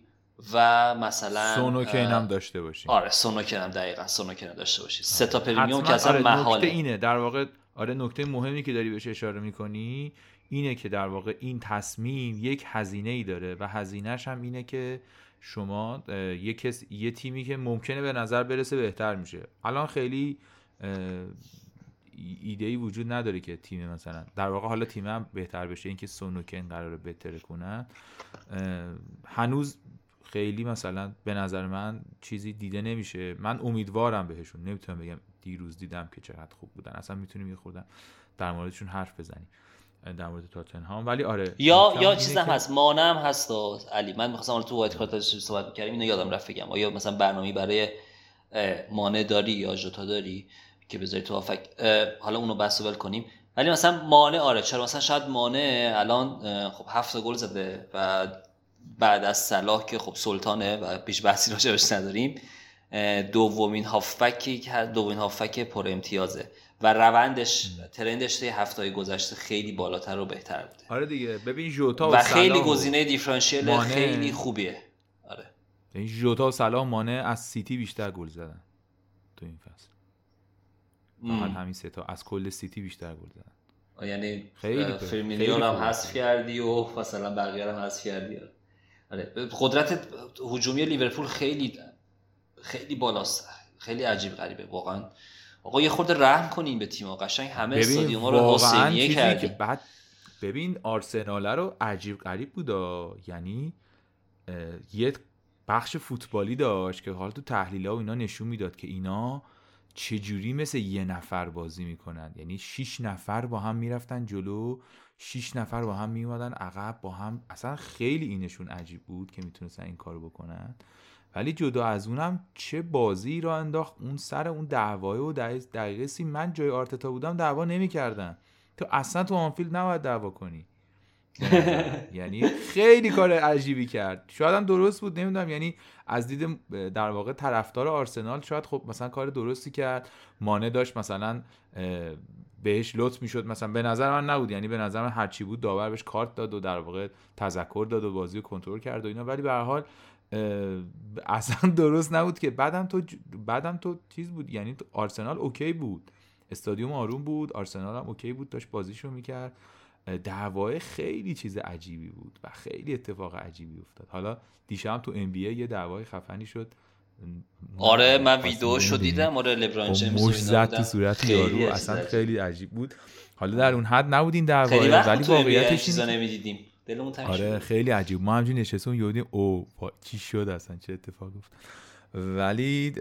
و مثلا سونوکن هم داشته باشی. آره سونوکن هم دقیقا سونوکن داشته باشی. سه تا پریمیوم که اصلا آره محاله. اینه. در واقع آره نکته مهمی که داری بهش اشاره می‌کنی اینه که در واقع این تصمیم یک هزینه ای داره و هزینهش هم اینه که شما یه, کس، یه تیمی که ممکنه به نظر برسه بهتر میشه. الان خیلی ایده ای وجود نداره که تیم مثلا در واقع حالا تیم هم بهتر بشه. اینکه سونوکن قراره بهتره کنن هنوز خیلی مثلا به نظر من چیزی دیده نمیشه. من امیدوارم بهشون. نمی‌تونم بگم دیروز دیدم که چقدر خوب بودن. اصلا می‌تونیم یه خوردن در موردشون حرف بزنیم در مورد تاتنهام. ولی آره یا یا چیزم که... هست. مانم هست و علی. من می‌خواستم تو وایت کارت صحبت می‌کردیم اینو یادم رفت بگم. آیا مثلا برنامه‌ای برای مانع داری یا جوتا داری؟ که بذاری تو هافک حالا اونو بحث ول کنیم. ولی مثلا مانع آره چرا؟ مثلا شاید مانع الان خب هفت گل زده و بعد از صلاح که خب سلطانه و پیش بحثی راجبش نداریم. دومین هافکی که دومین هافک پر امتیازه. و روندش ترندش توی هفته گذشته خیلی بالاتر و بهتر بوده. آره دیگه. ببین جوتا و, و خیلی گزینه دیفرانشیل خیلی خوبیه. آره. این جوتا و صلاح و مانه از سیتی بیشتر گل زدن تو این فصل. فقط همین سه تا. از کل سیتی بیشتر گل زدن یعنی خیلی فیرمینو هم حذف کردی و مثلا بقیه هم حذف کردی. آره قدرت هجومی لیورپول خیلی خیلی بالاست. خیلی عجیب غریبه واقعا. آقا یه خورده رحم کنین به تیم قشنگ همه استادیوم رو حسینیه کردیم بعد ببین آرسنال رو عجیب غریب بودا یعنی یه بخش فوتبالی داشت که حالا تو تحلیل ها و اینا نشون می‌داد که اینا چجوری مثل یه نفر بازی می‌کنن؟ یعنی شیش نفر با هم می‌رفتن جلو شیش نفر با هم میومدن عقب با هم اصلا خیلی اینشون عجیب بود که می‌تونستن این کارو بکنن. ولی جدا از اونم چه بازی را انداخت اون سر اون دعوای و دقیقه سی من جای آرتتا بودم دعوا نمی‌کردم تو اصلا تو آنفیلد نباید دعوا کنی. یعنی خیلی کار عجیبی کرد. شاید هم درست بود نمی‌دونم. یعنی از دید در واقع طرفدار آرسنال شاید خب مثلا کار درستی کرد. مانه داشت مثلا بهش لطف می‌شد. مثلا به نظر من نبود. یعنی به نظر من هرچی بود داور بهش کارت داد و در واقع تذکر داد و بازی رو کنترل کرد و اینا. ولی به هر حال اصلا درست نبود که بعدم تو بعدم تو چیز بود. یعنی آرسنال okay بود. استادیوم آروم بود. آرسنال هم اوکی بود. داشت بازیشو می‌کرد. دعوای خیلی چیز عجیبی بود و خیلی اتفاق عجیبی افتاد. حالا دیشب تو ام یه دعوای خفنی شد. آره من ویدیو دیدم. آره لبران جیمز زد تو صورت یارو اصلا خیلی عجیب بود. حالا در اون حد نبود این دعوای ولی واقعیتش چیزا نمی‌دیدیم. آره خیلی عجیب. ما همجوری نشستیم یودیم او چی شد اصلا؟ چه اتفاق افتاد؟ ولی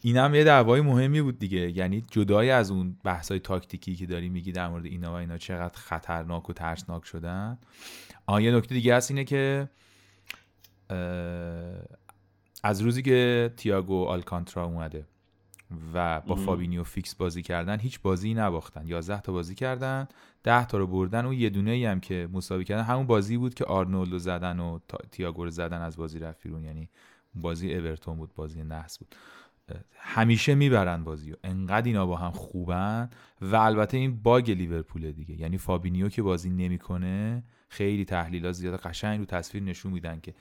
اینم یه دعوای مهمی بود دیگه. یعنی جدای از اون بحثای تاکتیکی که داری میگی در مورد اینا و اینا چقدر خطرناک و ترسناک شدن. آه یه نکته دیگه هست اینه که از روزی که تیاگو آلکانترا اومده و با فابینیو فیکس بازی کردن هیچ بازی نباختن. 11 تا بازی کردن 10 تا رو بردن اون یه دونه ای هم که مساوی کردن. همون بازی بود که آرنولدو زدن و تیاگو رو زدن از بازی رفت بیرون. یعنی بازی اورتون بود بازی نحس بود. همیشه می‌برن بازی و انقدر اینا با هم خوبن و البته این bug لیورپول دیگه. یعنی فابینیو که بازی نمی‌کنه خیلی تحلیلات زیاد قشنگ رو تصویر نشون میدن که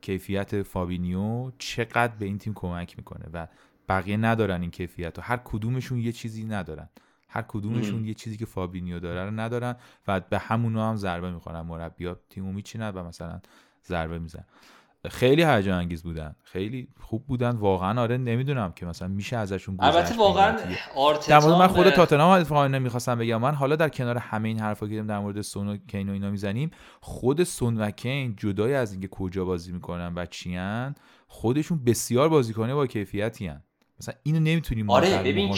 کیفیت فابینیو چقدر به این تیم کمک می‌کنه و بقیه ندارن این کیفیت و هر کدومشون یه چیزی ندارن. هر کدومشون یه چیزی که فابینیو داره رو ندارن و به همونو هم ضربه می‌خورن. مربیا تیمو میچینن و مثلا ضربه میزن خیلی هیجان انگیز بودن. خیلی خوب بودن. واقعا آره نمی‌دونم که مثلا میشه ازشون گذشت البته واقعا در مورد من خود تاتنهام اتفاقا نمی‌خواستم بگم. من حالا در کنار همه این حرفا که در مورد سون و کین و اینا می‌زنیم خود سون و کین جدای از اینکه کجا بازی می‌کنن و چیان خودشون بسیار بازیکنه با کیفیتی هن. مثلا اینو نمی‌تونیم آره ببین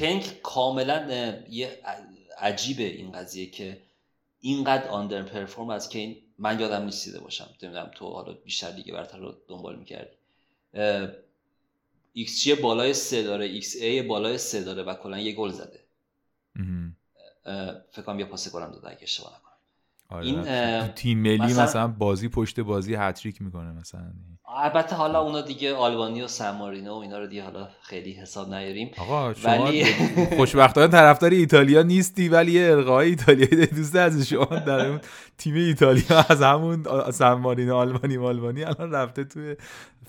کین کاملا یه عجیبه این قضیه که اینقدر under perform از کین. من یادم نیست دیده باشم. نمی‌دونم تو حالا بیشتر لیگ برتر رو دنبال می‌کردی. ایکس جی بالای سه داره xA بالای سه داره و کلا یه گل زده. فکر کنم یه پاس گلم داده اگه اشتباه نکنم. آره این تیم ملی مثلا, مثلا بازی پشت بازی هتریک می‌کنه مثلا. البته حالا اونا دیگه آلبانی و سمارینو و اینا رو دیگه حالا خیلی حساب نیاریم. آقا شما ولی خوشبختانه طرفدار ایتالیا نیستی ولی یه القای ایتالیایی دوست از شما در اون تیم ایتالیا از همون سمارینو آلبانی آلبانی الان رفته توی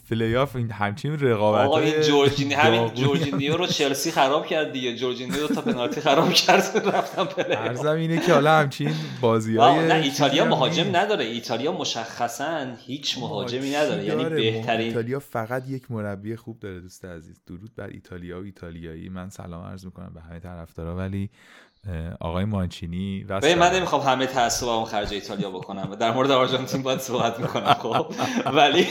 پلی آف این همچین رقابت آقا این جورجینی همین جورجینیو رو چلسی خراب کرد دیگه. جورجینیو تا پنالتی خراب کرد رفتم پلی ارزم اینه که حالا همچین بازیای نه ایتالیا مهاجم نداره. ایتالیا مشخصا هیچ مهاجمی نداره. یعنی بهترین ایتالیا فقط یک مربی خوب داره دوست عزیز. درود بر ایتالیا و ایتالیایی. من سلام عرض می‌کنم به همه طرفدارا ولی آقای مانچینی و من نمی‌خوام همه تعصبمو خرج ایتالیا بکنم. در مورد آرژانتین باید صحبت می‌کنم خب. ولی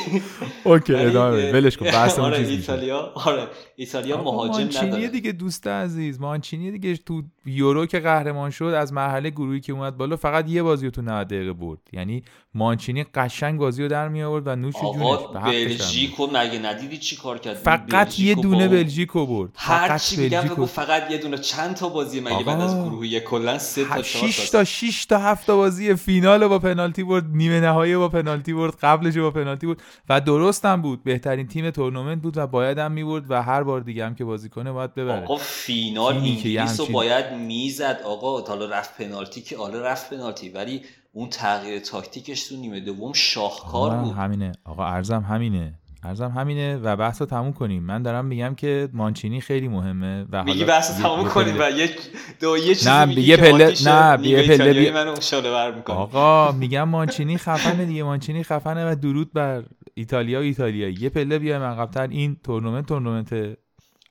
اوکی ادامه ولش کن بحث آره ایتالیا آره ایتالیا مهاجم مانچینی دیگه دوست عزیز. مانچینی دیگه تو یورو که قهرمان شد از مرحله گروهی که اومد بالا فقط یه بازی تو 90 دقیقه برد. یعنی مانچینی قشنگ بازی رو در می آورد و نوش جونش به بلژیکو مگه ندیدی چی کار کرد؟ فقط یه دونه بلژیکو برد. هر چی میگم فقط یه دونه چند تا بازی مگه بعد از گروهی کلا 3 تا 4 تا. 6 تا 7 تا بازی فینال با پنالتی برد نیمه نهایی با پنالتی برد قبلش با پنالتی بود و درست هم بود. بهترین تیم تورنمنت بود و باید هم می‌برد و هر بار دیگه هم که بازی کنه باید ببره. آقا فینال انگلیس رو باید می‌زد. آقا حالا رفت پنالتی که آره رفت پنالتی ولی اون تغییر تاکتیکش تو نیمه دوم شاهکار بود. همینه. آقا ارزم همینه. ارزم همینه و بحث رو تموم کنیم. من دارم میگم که مانچینی خیلی مهمه و میگی بحث رو تموم کنیم و یک دو یه چیزی نه میگی پله نه یه پله بی... منو شاله بر آقا میگم مانچینی خفنه دیگه. مانچینی خفنه و درود بر ایتالیا و ایتالیا یه پله بیایم عقب‌تر. این تورنمنت تورنمنت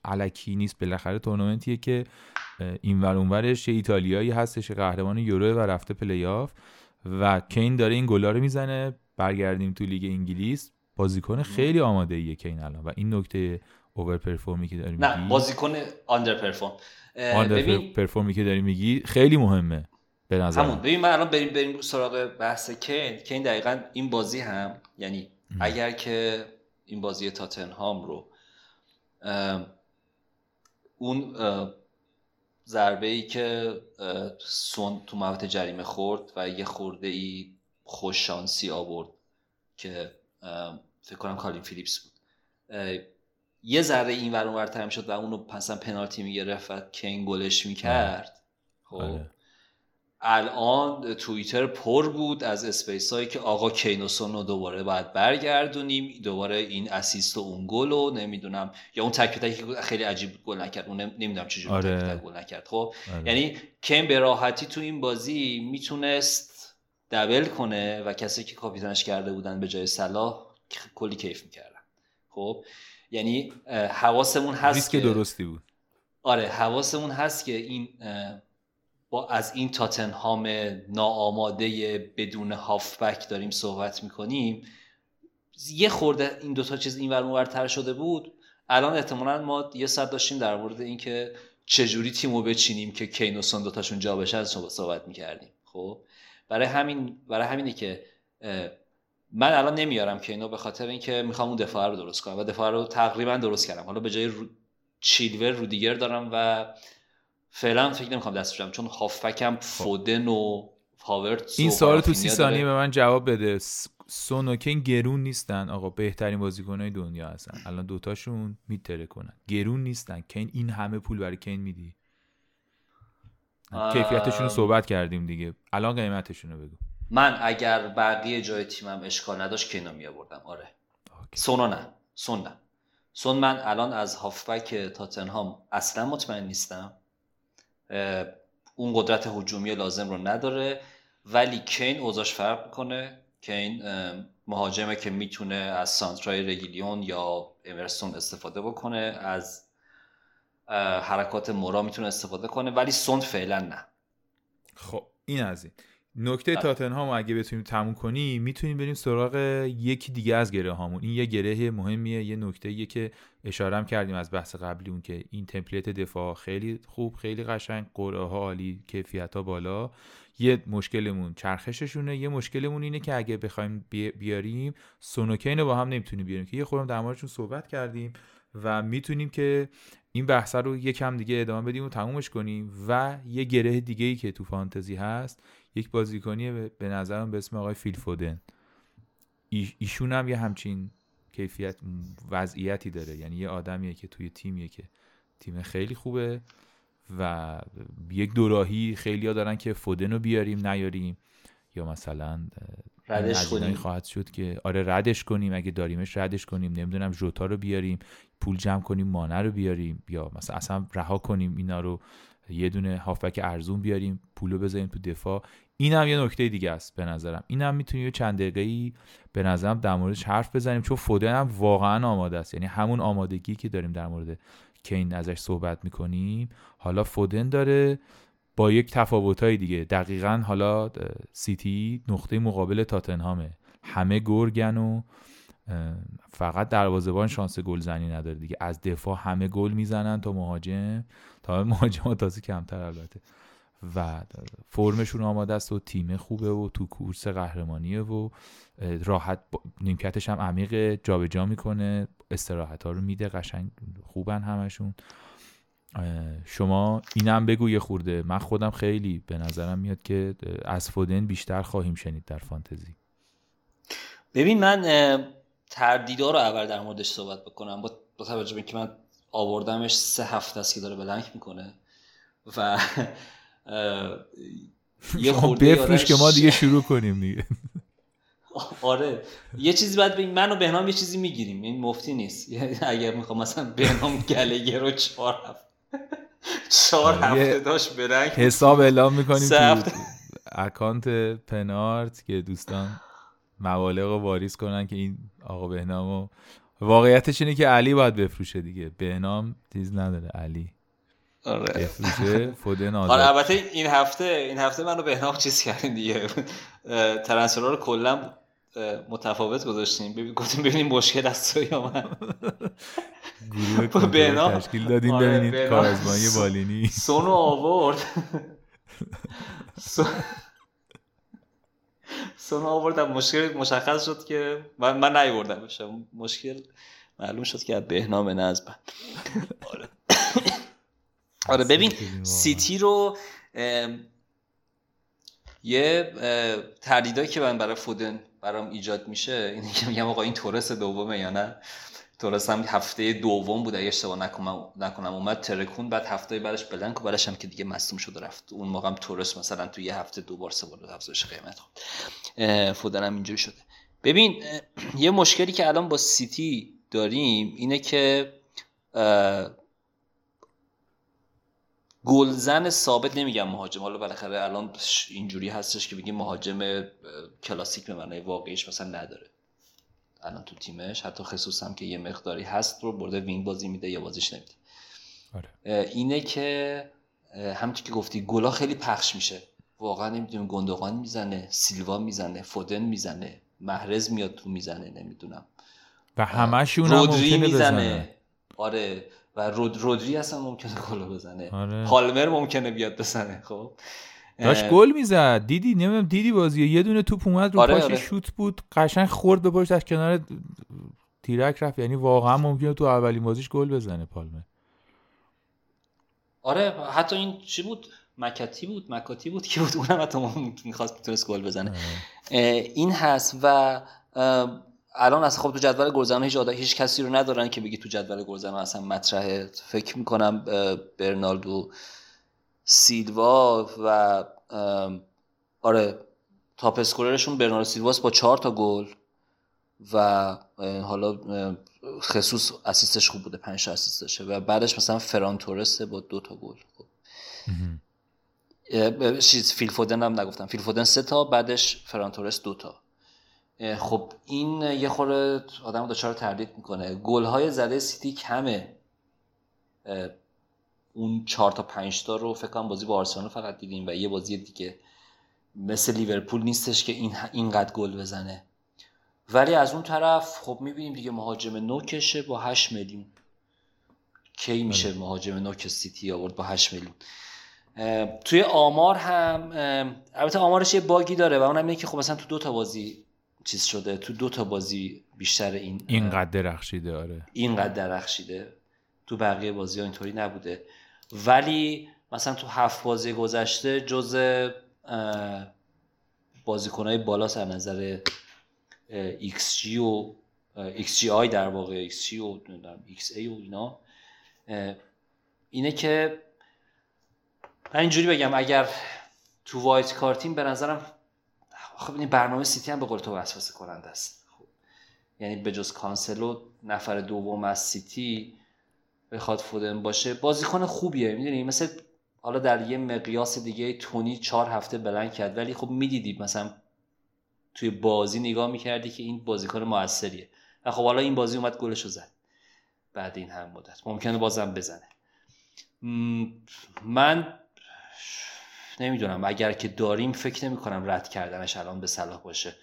علکی نیست. بالاخره تورنمنتیه که این ور اونورش یه ایتالیایی هستش قهرمان یورو و رفته پلی‌آف. و کین داره این گلا رو می‌زنه برگردیم تو لیگ انگلیس. بازیکن خیلی آماده ایه کین الان و این نکته over perform ی که داری نه بازیکن under perform under perform ی که داری میگی خیلی مهمه به نظر همون. ببین من الان بریم بریم سراغ بحث کین. کین دقیقا این بازی هم یعنی اگر که این بازی تاتنهام رو اون ضربه ای که سون تو محوطه جریمه خورد و یه خورده ای خوش شانسی آورد که فکر کنم کالین فیلیپس بود. یه ذره این ور اونور شد و اونو پسا پنالتی می‌گرفت و کین گلش می‌کرد. خب. آره. الان توییتر پر بود از space هایی که آقا کین و سون رو دوباره باید برگردونیم. دوباره این assist و اون گل رو نمی‌دونم. یا اون تک که خیلی عجیب گل نکرد. اون نمی‌دونم چجوری آره. گل نکرد. خب آره. یعنی کین به راحتی تو این بازی می‌تونست دبل کنه و کسی که کاپیتانش کرده بودن به جای صلاح کلی کیف می‌کردن. خب یعنی حواسمون هست که درستی بود. آره حواسمون هست که این با از این تاتنهام ناآماده بدون هافبک داریم صحبت می‌کنیم. یه خورده این دوتا چیز این ورتر شده بود. الان احتمالا ما یه ساعت داشتیم در مورد اینکه چجوری تیمو بچینیم که کین و دوتاشون جا بشه از صحبت می‌کردیم. خب؟ برای همین برای همینه که من الان نمیارم کینو به خاطر اینکه می‌خوام اون دفاع رو درست کنم و دفاع رو تقریبا درست کردم. حالا به جای رو... چیلور رو دیگر دارم و فعلا فکر نمی‌خوام دست بدم چون هافکم خب. فودن و هاورت این سوال تو سی ثانیه به من جواب بده. سون و کین گرون نیستن. آقا بهترین بازیکنهای دنیا هستن. الان دوتاشون میتره کنن. گرون نیستن. کین این همه پول برای کین میدی. کیفیتشون رو صحبت کردیم دیگه. الان قیمتشون رو بگو. من اگر بقیه جای تیمم اشکال نداشت کینو می آوردم آره. سونا نه. سون نه. سون من الان از هافبک تاتنهام اصلا مطمئن نیستم. اون قدرت هجومی لازم رو نداره. ولی کین اوضاش فرق می‌کنه. کین مهاجمه که می‌تونه از سانترای رگیلیون یا امرسون استفاده بکنه. از حرکات مورا می‌تونه استفاده کنه. ولی سون فعلا نه. خب این از این. نکته. تاتنهام اگه بتونیم تموم کنیم می‌تونیم بریم سراغ یکی دیگه از گره هامون این یه گره مهمیه یه نکته یه که اشارم کردیم از بحث قبلی اون که این تمپلیت دفاع خیلی خوب خیلی قشنگ قرعه ها عالی کیفیت ها بالا. یه مشکلمون چرخششونه یه مشکلمون اینه که اگه بخوایم بیاریم سونوکین رو با هم نمی‌تونیم بیاریم که یه خورم در موردشون صحبت کردیم و می‌تونیم که این بحث رو یکم دیگه ادامه بدیم و تمومش کنیم. و یه گره دیگه ای که تو فانتزی هست یک بازیکنی به نظرم به اسم آقای فیل فودن. ایشون هم یه همچین کیفیت وضعیتی داره. یعنی یه آدمیه که توی تیمیه که تیم خیلی خوبه و یک دوراهی خیلی ها دارن که فودن رو بیاریم نیاریم. یا مثلا ردش کنیم. خواهد شد که آره ردش کنیم. اگه داریمش ردش کنیم. نمی‌دونم جوتا رو بیاریم. پول جمع کنیم مانه رو بیاریم. یا مثلا اصلا رها کنیم اینا رو. یه دونه هافبک ارزون بیاریم. پولو بذاریم تو دفاع. این هم یه نکته دیگه است به نظرم. این هم می‌تونیم یه چند دقیقه به نظرم در موردش حرف بزنیم چون فودن هم واقعا آماده است. یعنی همون آمادگی که داریم در مورد کین ازش صحبت می‌کنیم. حالا فودن داره با یک تفاوتهای دیگه. دقیقا حالا سیتی نقطه مقابل تاتنهامه. همه گرگن و فقط دروازه‌بان شانس گلزنی نداره دیگه. از دفاع همه گل می‌زنن تا مهاجم. تا مهاجم تازه کمتر البته. و فرمشون آماده است و تیم خوبه و تو کورس قهرمانیه و راحت نیمکتش هم عمیق جابجا می‌کنه. استراحت ها رو میده قشنگ خوبن همشون. شما اینم بگو یه خورده. من خودم خیلی به نظرم میاد که از فودن بیشتر خواهیم شنید در فانتزی. ببین من تردیدا رو اول در موردش صحبت بکنم. با, توجه به اینکه من آوردمش سه هفته است که داره بلنک می‌کنه و یه خورده بفروش که ما دیگه شروع کنیم دیگه. آره. یه چیزی باید بگیم من و بهنام یه چیزی می‌گیریم. این مفتی نیست. اگر می‌خوام مثلا بهنام گلگه رو چهار هفته چهار آره، هفته داشت برنگ حساب اعلام می‌کنیم تو اکانت پنارت که دوستان مبالغ رو واریز کنن که این آقا بهنامو واقعیتش اینه که علی باید بفروشه دیگه. بهنام چیز نداره علی. آره. فودن آره البته این هفته این هفته منو بهنام چیز کردیم دیگه. ترنسفرها رو کلا متفاوت گذاشتیم. ببین گفتیم ببینیم مشکل از تو یا من. گروه تشکیل دادیم آره ببینید کارزمانی بالینی سونو آورد. سونو آوردم. مشکل مشخص شد که من من نیوردم مشکل معلوم شد که از بهنام نظم آره. آره ببین سیتی رو یه تردیدایی که من برای فودن برام ایجاد میشه اینه که میگم آقا این تورس دومه یا نه؟ تورس هم هفته دوم بود اگه اشتباه نکنم نکنم اومد ترکون بعد هفته بعدش بلنک و بعدش هم که دیگه مصدوم شد و رفت. اون موقع هم تورس مثلا تو یه هفته دو بار سه بار افزایش قیمت خود فودن هم اینجوری شده. ببین یه مشکلی که الان با سیتی داریم اینه که گلزن ثابت نمیگم مهاجم. حالا بالاخره الان اینجوری هستش که بگیم مهاجم کلاسیک به معنای واقعیش مثلا نداره. الان تو تیمش. حتی خصوص هم که یه مقداری هست رو برده وینگ بازی میده یا بازیش نمیده. آره. اینه که همونطور که گفتی گلا خیلی پخش میشه. واقعا نمی‌دونم گندوقان می‌زنه سیلوا می‌زنه فودن می‌زنه محرز میاد تو می‌زنه نمی‌دونم. و همشون رودری می‌زنه. آره. و رود رودری اصلا ممکنه گل بزنه. آره. پالمر ممکنه بیاد بزنه خب. داشت گل می‌زد. دیدی؟ نمی‌دونم دیدی بازی؟ یه دونه توپ اومد رو آره پاش آره. شوت بود. قشنگ خورد به پشت از کنار تیرک رفت. یعنی واقعا ممکنه تو اولین بازیش گل بزنه پالمر. آره حتی این چی بود؟ مکتی بود؟ مکاتی بود که بود. اونم حتی می‌خواست می‌تونست گل بزنه. آره. این هست و الان از خب تو جدول گلزن هیچ هیچ کسی رو ندارن که بگی تو جدول گلزن اصلا مطرحه. فکر می‌کنم برناردو سیلوا و آره top scorer شون برناردو سیلواس با چهار تا گل و حالا خصوص assist ش خوب بوده پنج تا assist داشته و بعدش مثلا فران تورسه با دو تا گل. خب. چیز فیل فودن هم نگفتم. فیل فودن سه تا بعدش فران تورس دو تا. خب این یه خورده آدم دچار تردید می‌کنه. گل های زده سیتی کمه. اون چهار تا پنج تا رو فکر کنم بازی با آرسنال فقط دیدیم و یه بازی دیگه مثل لیورپول نیستش که این اینقدر گل بزنه. ولی از اون طرف خب می‌بینیم دیگه مهاجم نوکشه با 8 میلیون. کی میشه بله. مهاجم نوک سیتی آورد با 8 میلیون؟ توی آمار هم البته آمارش یه bug ی داره و اونم اینه که خب مثلا تو دو تا بازی چیز شده تو دو تا بازی بیشتر این اینقدر درخشیده آره. اینقدر درخشیده. تو بقیه بازی ها اینطوری نبوده. ولی مثلا تو هفت بازی گذشته جز بازیکنهای بالا از نظر XG و XGI در واقع XG و XA و اینا اینه که من اینجوری بگم اگر تو وایت کارتین به نظرم خب این برنامه سیتی هم به قول تو وسوسه کننده است. خب. یعنی به جز کانسلو نفر دوم از سیتی بخواد فودن باشه. بازیکن خوبیه می‌دونی؟ مثل حالا در یه مقیاس دیگه تونی چهار هفته بلند کرد. ولی خب می‌دیدی مثلا توی بازی نگاه می‌کردی که این بازیکن موثریه. و خب حالا این بازی اومد گلشو زد. بعد این هم مدت. ممکنه بازم بزنه. من نمی‌دونم. اگر که داریم فکر نمی کنم رد کردنش الان به صلاح باشه.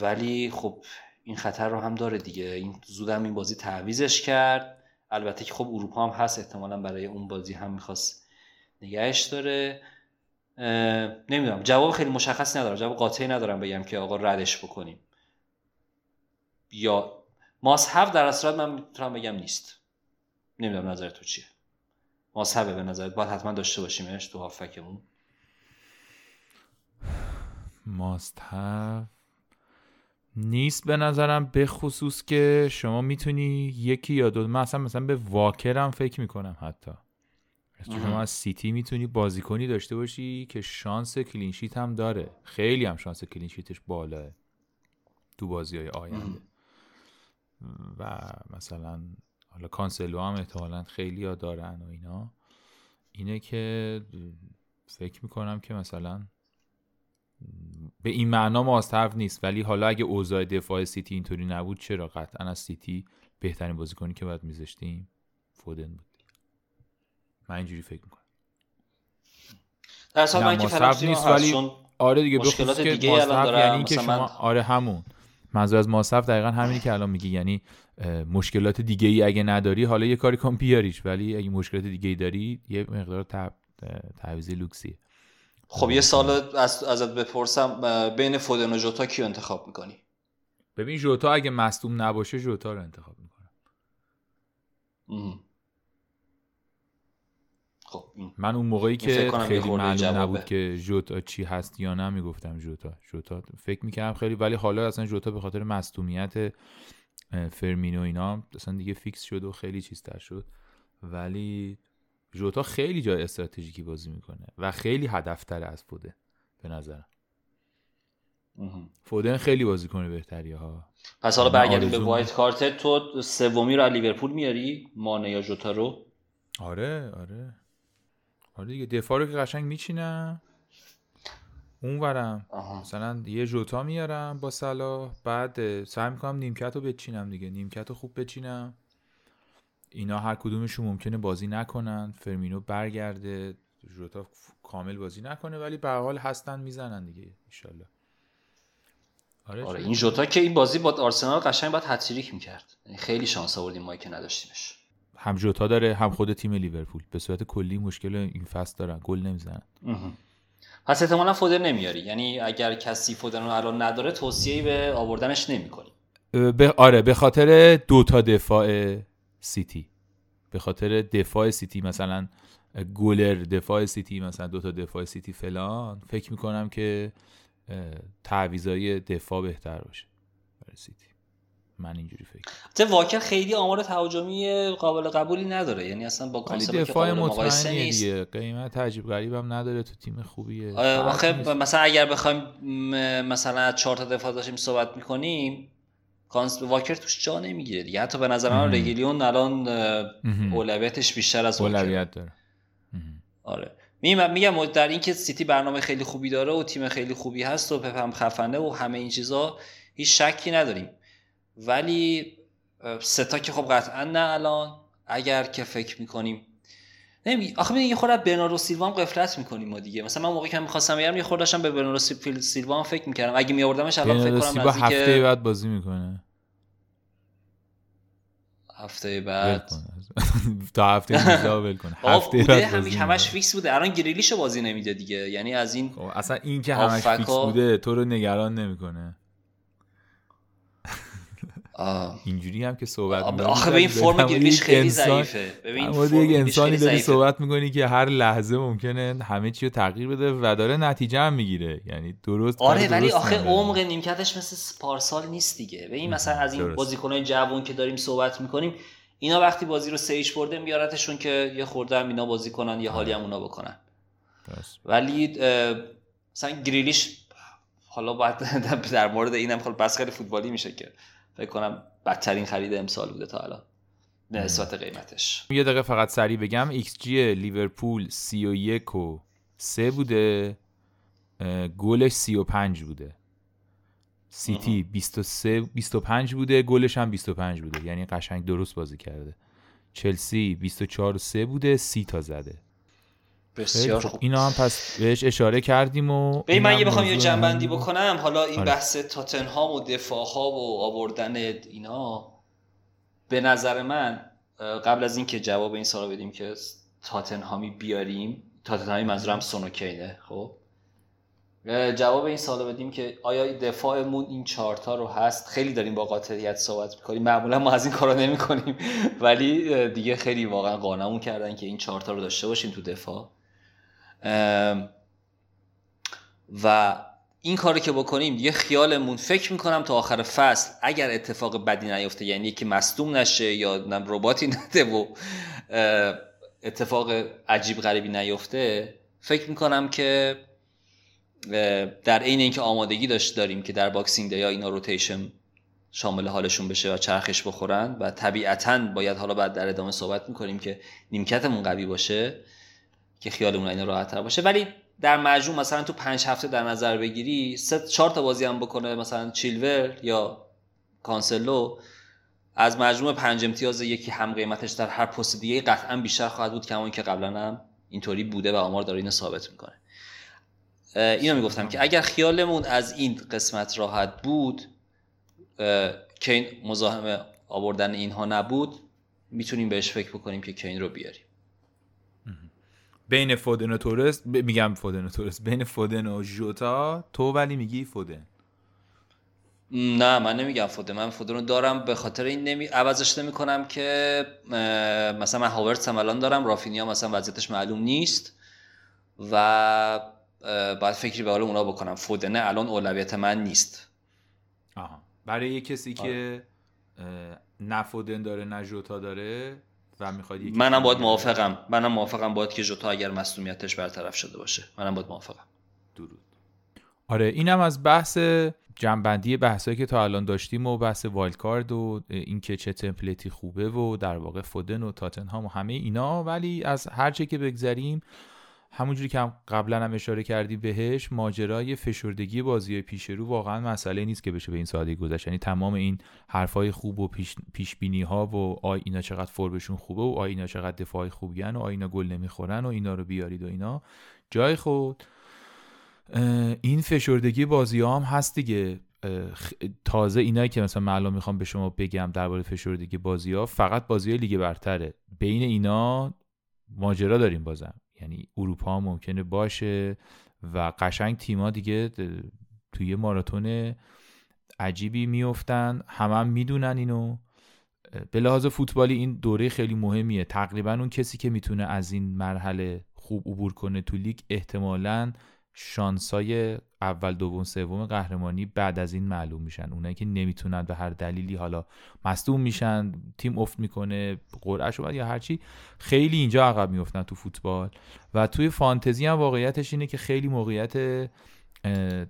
ولی خب این خطر رو هم داره دیگه. این زودم این بازی تعویزش کرد. البته که خب اروپا هم هست. احتمالا برای اون بازی هم می‌خواست نگهش داره. نمی‌دونم. جواب خیلی مشخص ندارم. جواب قاطعی ندارم بگم که آقا ردش بکنیم. یا must have در اصل من می‌تونم بگم نیست. نمی‌دونم نظر تو چیه. must have ه به نظرت. باید حتما داشته باشیمش تو هافکمون. must نیست به نظرم به خصوص که شما می‌تونی یکی یا دو من اصلا مثلا به واکرم فکر می‌کنم حتی. شما از سیتی می‌تونی بازیکنی داشته باشی که شانس clean sheet هم داره. خیلی هم شانس clean sheet ش بالاست تو بازی های آینده و مثلا حالا کانسلو هم احتمالا خیلی ها دارن و اینا. اینه که فکر می‌کنم که مثلا به این معنا must have نیست ولی حالا اگه اوضاع دفاع سیتی اینطوری نبود چرا قطعا از سیتی بهترین بازیکنی که باید میذاشتیم فودن بود؟ من اینجوری فکر می‌کنم. در من که نیست ولی آره دیگه مشکلات دیگه الان یعنی که شما آره همون. منظور از ماصرف دقیقا همینی که الان میگی یعنی مشکلات دیگه ای اگه نداری حالا یه کاری کن بیاریش. ولی اگه مشکلات دیگه ای داری یه مقدار تعویض لوکسیه. خب یه سال از ازت بپرسم بین فودن و جوتا کیو انتخاب می‌کنی؟ ببین جوتا اگه مصدوم نباشه جوتا رو انتخاب می‌کنم. خب من اون موقعی که خیلی معلوم نبود که جوتا چی هست یا نه می‌گفتم جوتا جوتا فکر می‌کردم خیلی ولی حالا اصلا جوتا به خاطر مصدومیت فرمینو اینا اصلا دیگه فیکس شد و خیلی چیز تر شد. ولی جوتا خیلی جای استراتژیکی بازی می‌کنه و خیلی هدفتر از فودن به نظرم. فودن خیلی بازی کنه بهتری ها پس حالا برگردیم به wild card تو سومی رو لیورپول میاری؟ مانه یا جوتا رو؟ آره آره. آره دیگه دفاع رو که قشنگ میچینم اون ورم مثلا یه جوتا میارم با صلاح بعد سعی می‌کنم نیمکت رو بچینم دیگه. نیمکت رو خوب بچینم. اینا هر کدومشون ممکنه بازی نکنن. فرمینو برگرده. جوتا کامل بازی نکنه ولی به حال هستن می‌زنن دیگه ان آره, آره این جوتا که این بازی با آرسنال قشنگ باید هتریک می‌کرد. یعنی خیلی شانس آوردیم ما که نداشتیمش. هم جوتا داره هم خود تیم لیورپول. به صورت کلی مشکل این فصل دارن. گل نمی‌زنن. پس احتمالا فودن نمیاری. یعنی اگر کسی فودن رو الان نداره توصیه‌ای به آوردنش نمی‌کنی. به آره به خاطر دو تا دفاع سیتی. به خاطر دفاع سیتی مثلا گولر دفاع سیتی مثلا دو تا دفاع سیتی فلان. فکر می‌کنم که تعویضای دفاع بهتر باشه برای سیتی. من اینجوری فکر کنم واکر خیلی آمار تهاجمی قابل قبولی نداره. یعنی اصلا با کانسلو دفاع مقایسه نیست. قیمت عجیب غریب هم نداره. تو تیم خوبیه. آخه مثلا اگر بخوایم مثلا چهار تا دفاع داشتیم صحبت می‌کنیم کانس واکر توش جا نمی‌گیره دیگه. حتی به نظر من رگیلیون الان اولویتش بیشتر از اولویت داره. آره. میگم در اینکه سیتی برنامه خیلی خوبی داره و تیم خیلی خوبی هست و پپ هم خفنه و همه این چیزا هیچ شکی نداریم. ولی ستا که خب قطعا نه الان. اگر که فکر می‌کنیم. نمی آخه یه خورده برناردو سیلوا هم غفلت می‌کنیم ما دیگه. مثلا من موقعی که می‌خواستم بگم یه خورده داشتم به برناردو سیلوا هم فکر می‌کردم. اگه میآوردمش الان فکر کنم نزدیک هفته بعد بازی می‌کنه. هفته بعد. تا هفته ول کنه هفته بعد همش همش فیکس بوده. الان گریلیشو بازی نمیده دیگه. یعنی از این خب، اصلا این که همش فیکس بوده تو رو نگران نمی‌کنه. اینجوری هم که صحبت می‌کنی آخه به این فرم گریلیش خیلی ضعیفه. ببین یک انسانی داری صحبت می‌کنی که هر لحظه ممکنه همه چی رو تغییر بده و داره نتیجه هم می‌گیره. یعنی درست آره ولی آخه عمق نیمکتش مثل پارسال نیست دیگه. ببین مثلا از این بازیکن‌های جوان که داریم صحبت می‌کنیم اینا وقتی بازی رو سیج برده میارتشون که یه خورده هم اینا بازی کنن یه حالی هم اونا بکنن. ولی مثلا گریلیش حالا باید در مورد اینم خب بس خیلی فوتبالی میشه که. فکر کنم بدترین خرید امسال بوده تا الان. به نسبت قیمتش. یه دقیقه فقط سریع بگم. ایکس جی لیورپول 31 و 3 بوده. گلش 35 بوده. سیتی 23 25 بوده. گلش هم 25 بوده. یعنی قشنگ درست بازی کرده. چلسی 24 و 3 بوده. 30 تا زده. بسیار خوب. اینا هم پس بهش اشاره کردیم و به من یه بخوام یه جنبندی بکنم. حالا این آره. بحث تاتنهام و دفاع ها و آوردن اینا به نظر من قبل از اینکه جواب این سال بدیم که تاتنهامی بیاریم تاتنهامی منظورم سونوکینه خب؟ جواب این سال بدیم که آیا دفاعمون این چارتا رو هست؟ خیلی داریم با قاطعیت صحبت می‌کنیم. معمولا ما از این کارا نمی کنیم ولی دیگه خیلی واقعا قانمون کردن که این چارتا رو داشته باشیم تو دفاع. و این کاری که بکنیم یه خیالمون فکر می‌کنم تا آخر فصل اگر اتفاق بدی نیفته یعنی که مصدوم نشه یا رباطی نده و اتفاق عجیب غریبی نیفته فکر می‌کنم که در عین اینکه آمادگی داشت داریم که در Boxing Day اینا rotation شامل حالشون بشه و چرخش بخورن و طبیعتا باید حالا بعد در ادامه صحبت می‌کنیم که نیمکتمون قوی باشه. که خیالمون اینا راحت تر باشه. ولی در مجموع مثلا تو پنج هفته در نظر بگیری سه چهار تا بازی هم بکنه مثلا چیلور یا کانسلو از مجموع پنج امتیاز یکی هم قیمتش در هر پست دیگه قطعا بیشتر خواهد بود کما که قبلا هم اینطوری بوده و آمار داره اینو ثابت می‌کنه. اینو می‌گفتم که اگر خیالمون از این قسمت راحت بود کین مزاحم آوردن اینها نبود می‌تونیم بهش فکر بکنیم که کین رو بیاریم. بین فودن و تورست میگم فودن و تورست بین فودن و جوتا تو ولی میگی فودن. نه من نمیگم فودن. من فودن رو دارم به خاطر این نمی عوضش نمی کنم که مثلا من هاورتس هم الان دارم رافینیا مثلا وضعیتش معلوم نیست و باید فکری به حال اونا بکنم. فودنه الان اولویت من نیست. آها. برای یه کسی که آره. نه فودن داره نه جوتا داره و می‌خواد منم باید موافقم. منم موافقم باید که جوتا اگر مصونیتش برطرف شده باشه. منم باید موافقم. درود. آره اینم از بحث جنبندی بحثایی که تا الان داشتیم و بحث کارد و اینکه چه تمپلیتی خوبه و در واقع فودن و تاتنهام و همه اینا. ولی از هر چه که بگذریم همونجوری که هم قبلا هم اشاره کردی بهش ماجرای فشردگی بازی پیش رو واقعا مسئله نیست که بشه به این سادگی گذشت. یعنی تمام این حرفای خوب و پیش, بینی ها و آی اینا چقدر فرمشون خوبه و آی اینا چقدر دفاعی خوبیان و آی اینا گل نمی‌خورن و اینا رو بیارید و اینا. جای خود این فشردگی بازی ها هم هست دیگه. تازه اینایی که مثلا من می‌خوام به شما بگم درباره فشردگی بازی ها فقط بازی لیگ برتره. بین اینا ماجرا داریم بازم. یعنی اروپا ممکنه باشه و قشنگ تیما دیگه توی ماراتون عجیبی میفتن همه هم می‌دونن اینو. به لحاظ فوتبالی این دوره خیلی مهمیه. تقریبا اون کسی که می‌تونه از این مرحله خوب عبور کنه تو لیگ احتمالا شانسای اول دوم سوم قهرمانی بعد از این معلوم میشن. اونایی که نمی‌تونن به هر دلیلی حالا مصدوم میشن تیم افت می‌کنه قرعه شد یا هرچی خیلی اینجا عقب میفتن تو فوتبال. و توی فانتزی هم واقعیتش اینه که خیلی موقعیت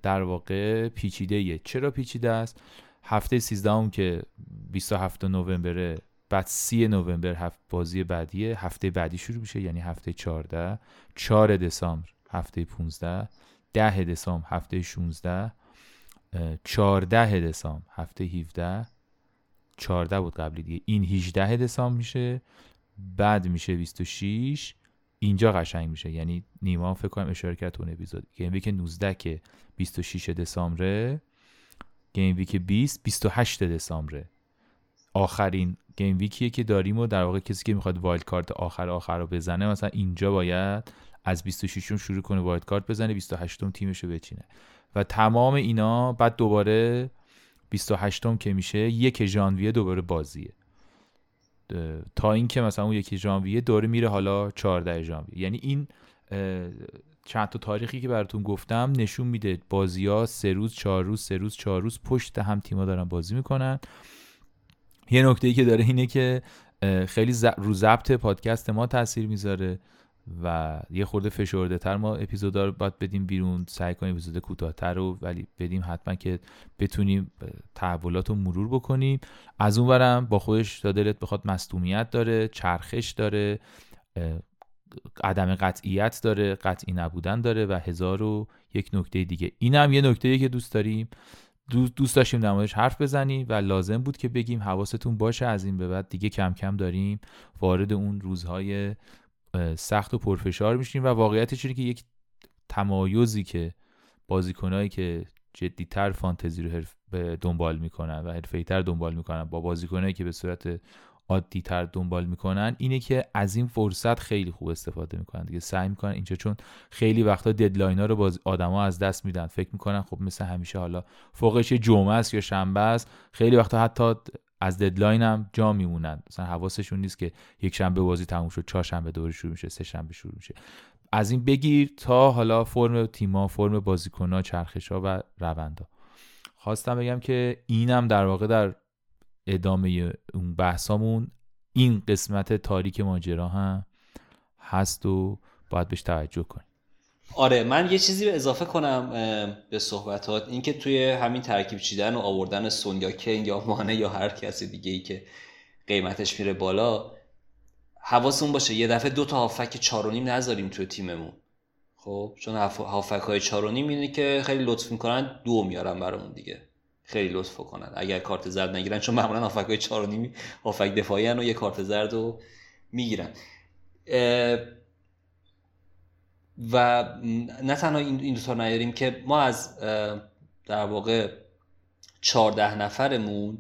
در واقع پیچیده ایه. چرا پیچیده است؟ هفته 13 هم که 27 نوامبره بعد 30 نوامبر هفت بازی بعدیه. هفته بعدی شروع میشه یعنی هفته 14 4 دسامبر هفته 15 ده دسامبر هفته 16 14 دسامبر هفته 17 14 بود قبلی دیگه. این 18 دسامبر میشه بعد میشه 26 اینجا قشنگ میشه. یعنی نیما فکر کنم اشاره کرد اون اپیزود. game week 19 که 26 دسامبر game week 20 28 دسامبر آخرین game week یه که داریم و در واقع کسی که می‌خواد wild card آخر آخر رو بزنه مثلا اینجا باید از 26 م شروع کنه wild card بزنه 28 م تیمش رو بچینه. و تمام اینا بعد دوباره 28 م که میشه یک ژانویه دوباره بازیه. تا اینکه مثلا اون یکی ژانویه دوره میره حالا 14 ژانویه. یعنی این چند تا تاریخی که براتون گفتم نشون میده بازی ها سه روز چهار روز سه روز چهار روز پشت هم تیما دارن بازی می‌کنن. یه نکته ای که داره اینه که خیلی رو ضبط پادکست ما تاثیر می‌ذاره. و یه خورده فشرده تر. ما اپیزودا رو باید بدیم بیرون سعی کنیم اپیزود کوتاهتر رو ولی بدیم حتما که بتونیم تحولات رو مرور بکنیم. از اون برم با خودش تا دلت بخواد مصدومیت داره چرخش داره عدم قطعیت داره قطعی نبودن داره و هزار و یک نکته دیگه. این هم یه نکته که دوست داریم. دوست داشتیم موردش حرف بزنیم و لازم بود که بگیم حواستون باشه از این به بعد دیگه کم کم داریم وارد اون روزهای سخت و پرفشار میشیم و واقعیتش اینه که یک تمایزی که بازیکنایی که جدیتر فانتزی رو حرف دنبال می‌کنن و حرفه‌ای‌تر دنبال می‌کنن با بازیکنایی که به صورت عادی تر دنبال می‌کنن اینه که از این فرصت خیلی خوب استفاده می‌کنن دیگه. سعی می‌کنن اینجا چون خیلی وقتا deadline ها رو باز آدما از دست میدن. فکر می‌کنن خب مثل همیشه حالا فوقش جمعه است یا شنبه است خیلی وقتا حتی از deadline هم جا میمونن. مثلا حواسشون نیست که یک شنبه بازی تموم شد چهار شنبه دوره شروع میشه سه شنبه شروع میشه. از این بگیر تا حالا فرم تیما فرم بازیکن‌ها چرخش‌ها و روندا. خواستم بگم که اینم در واقع در ادامه اون بحثامون این قسمت تاریک ماجرا هم هست و باید بهش توجه کنیم. آره من یه چیزی به اضافه کنم به صحبتات. اینکه توی همین ترکیب چیدن و آوردن سون یا کین یا مانه یا هر کسی دیگه ای که قیمتش میره بالا حواسمون باشه. یه دفعه دو تا هافک چارونیم نذاریم توی تیممون. خب چون هافک های چارونیم اینه که خیلی لطف می‌کنن دو میارن برامون دیگه. خیلی لطف کنن اگر کارت زرد نگیرن چون معمولا هافک های نیمی هافک دفاعی و یه کارت زرد رو می‌گیرن. و نه تنها این دوتا نیاریم که ما از در واقع چهارده نفرمون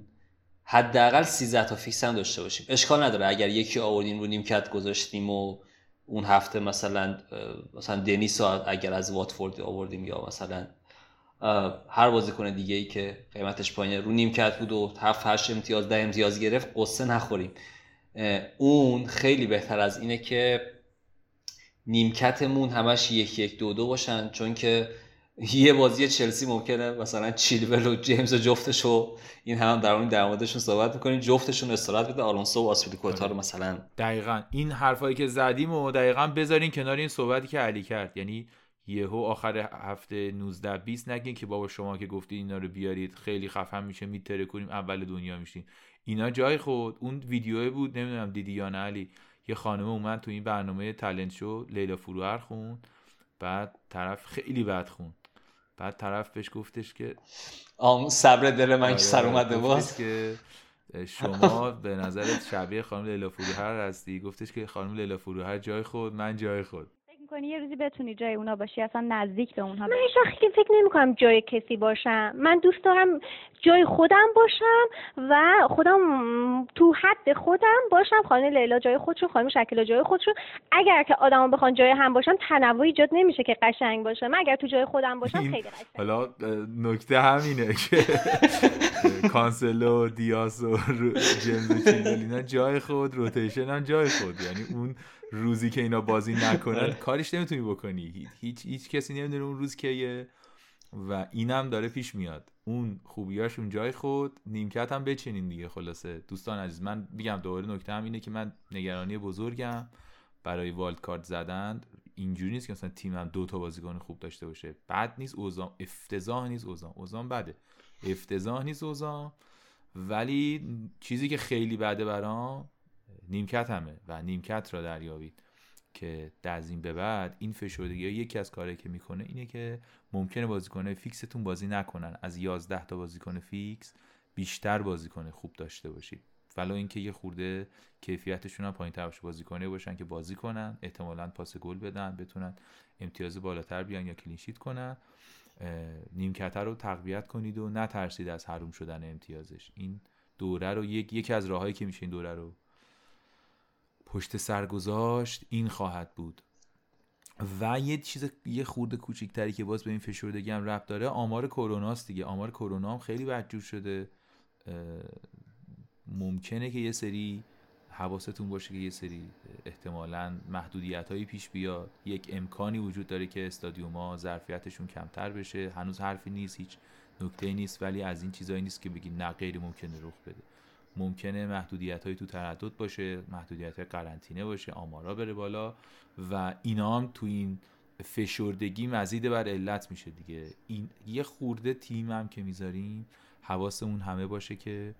حداقل 13 تا فیکس هم داشته باشیم. اشکال نداره. اگر یکی آوردیم رو نیمکت گذاشتیم و اون هفته مثلا مثلا دنیس اگر از واتفورد آوردیم یا مثلا هر بازیکن دیگه ای که قیمتش پایینه رو نیمکت بود و 7 8 امتیاز ده امتیاز گرفت قصه نخوریم. اون خیلی بهتر از اینه که نیمکتمون همش یک یک دو دو باشن چون که یه بازی چلسی ممکنه مثلا چیلول و جیمز و جفتش و این هم در اون در موردشون صحبت می‌کنیم جفتشون استراحت بده آلونسو و آسپیلیکوتا رو مثلا. دقیقا. این حرفایی که زدیم و دقیقا بذارین کنار این صحبتی که علی کرد. یعنی یهو آخر هفته 19 20 نگین که بابا شما که گفتی اینا رو بیارید خیلی خفن میشه میتره کنیم اول دنیا میشین اینا جای خود. اون ویدیو بود نمی‌دونم دیدی یا نه علی. یه خانم اومد تو این برنامه تالنت شو لیلا فروهر خون بعد طرف خیلی بد خون بعد طرف بهش گفتش که آم صبر دل من که سر آره، اومده باز. که شما به نظرت شبیه خانم لیلا فروهر هستی؟ گفتش که خانم لیلا فروهر جای خود من جای خود. می‌کنی یه روزی بتونی جای اونا باشی اصلا نزدیک به اونها من هیچ فکر نمی کنم جای کسی باشم. من دوست دارم جای خودم باشم و خودم تو حد خودم باشم. خانه لیلا جای خودشون خانم شکل جای خودشون. اگر که آدما بخوان جای هم باشن تنوع ایجاد نمیشه که قشنگ باشه. من اگر تو جای خودم باشم خیلی قشنگ. حالا نکته همینه که کانسلو دیاس و جیمز جای خود روتیشن هم جای خود. یعنی اون روزی که اینا بازی نکنن آره. کارش نمی‌تونی بکنی. هیچ هیچ کسی نمی‌دونه اون روز کیه و اینم داره پیش میاد. اون خوبیاش اون جای خود نیمکت هم بچینین دیگه خلاصه. دوستان عزیز من میگم دوباره نکته هم اینه که من نگرانی بزرگم برای والد کارت زدن. اینجوری نیست که مثلا تیمم دو تا بازیکن خوب داشته باشه. بد نیست اوزام افتضاح نیست اوزام اوزام بده. افتضاح نیست اوزام ولی چیزی که خیلی بده برام نیمکت همه و نیمکت را دریابید که در این به بعد این فشردگی یکی از کارهایی که می‌کنه اینه که ممکنه بازیکن فیکستون بازی نکنن. از 11 تا بازیکن فیکس بیشتر بازیکن خوب داشته باشید. ولو اینکه یه خورده کیفیتشون هم پایین تر بازیکنه باشن که بازی کنن احتمالا پاس گل بدن بتونن امتیاز بالاتر بیان یا کلینشیت کنن. نیمکت رو تقویت کنید و نترسید از حروم شدن امتیازش. این دوره رو یک یکی از راههایی که میشه این دوره رو پشت سر گذاشت این خواهد بود. و یه چیز یه خورده کوچیکتری که باز به این فشردگی هم ربط داره آمار کروناست دیگه. آمار کرونا هم خیلی بدجور شده. ممکنه که یه سری حواستون باشه که یه سری احتمالا محدودیت هایی پیش بیاد. یک امکانی وجود داره که استادیوم ظرفیتشون کمتر بشه. هنوز حرفی نیست هیچ نکته نیست ولی از این چیزایی نیست که بگی نه غیر ممکنه رخ بده. ممکنه محدودیت هایی تو تردد باشه محدودیت های قرنطینه باشه آمارا بره بالا و اینا هم تو این فشردگی مزید بر علت میشه دیگه. این یه خورده تیم هم که می‌ذاریم حواسمون همه باشه که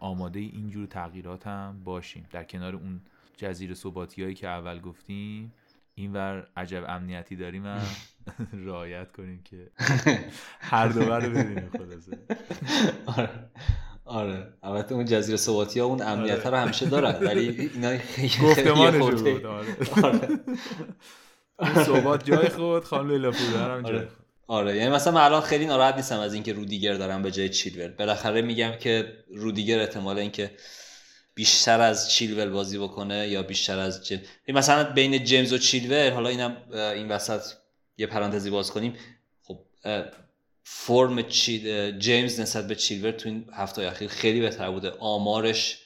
آماده اینجور تغییرات هم باشیم. در کنار اون جزیر صباتی هایی که اول گفتیم اینور عجب امنیتی داریم هم رعایت کنیم که هر دو رو ببینیم خلاصه. آره. آره البته اون جزیره ثباتی ها اون امنیت رو همیشه دارن ولی اینا گفتمانش بود آره. ثبات جای خود خانم لیلا هم جای آره. آره یعنی مثلا من الان خیلی ناراحت نیستم از اینکه رودیگر دارم به جای چیلول. بالاخره میگم که رودیگر احتمال اینکه بیشتر از چیلول بازی بکنه یا بیشتر از جیم. مثلا بین جیمز و چیلول حالا اینم این وسط یه پرانتزی باز کنیم. خب فرم جیمز نسبت به چیلور تو این هفته اخیر خیلی بهتر بوده. آمارش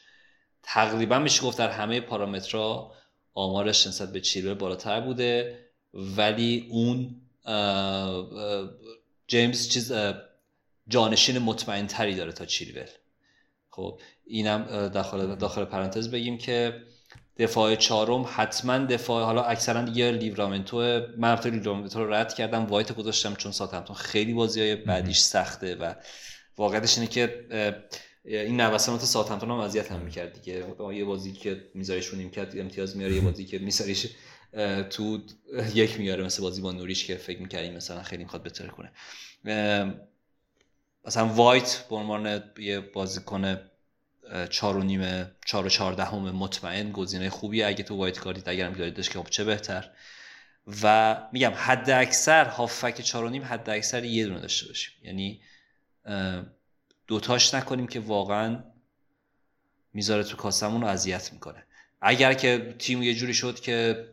تقریبا میشه گفت در همه پارامترها آمارش نسبت به چیلور بالاتر بوده. ولی اون جیمز چیز جانشین مطمئن تری داره تا چیلول خب اینم داخل داخل پرانتز بگیم که دفاع چهارم حتما دفاع حالا اکثرا دیگه لیورامنتو من رفتم لیورامنتو رو رد کردم وایت گذاشتم چون ساتمتون خیلی بازی های بعدیش سخته و واقعیتش اینه که این نوسانات ساتمتون هم اذیت هم می‌کرد دیگه. یه بازی که میذاریش رو کرد امتیاز میاره یه بازی که میذاریش تو یک میاره مثل بازی با نوریش که فکر می‌کردیم مثلا خیلی می‌خواد بهتر کنه. مثلا وایت به عنوان یه بازیکن چهار و نیمه چهار و چهارده همه مطمئن گزینه خوبی اگه تو وایت کاردید اگرم داریدش که خب چه بهتر. و میگم حد اکثر هافک چهار و نیم حد اکثر یه دونه داشته باشیم. یعنی دوتاش نکنیم که واقعا می‌ذاره تو کاسمون رو اذیت می‌کنه. اگر که تیم یه جوری شد که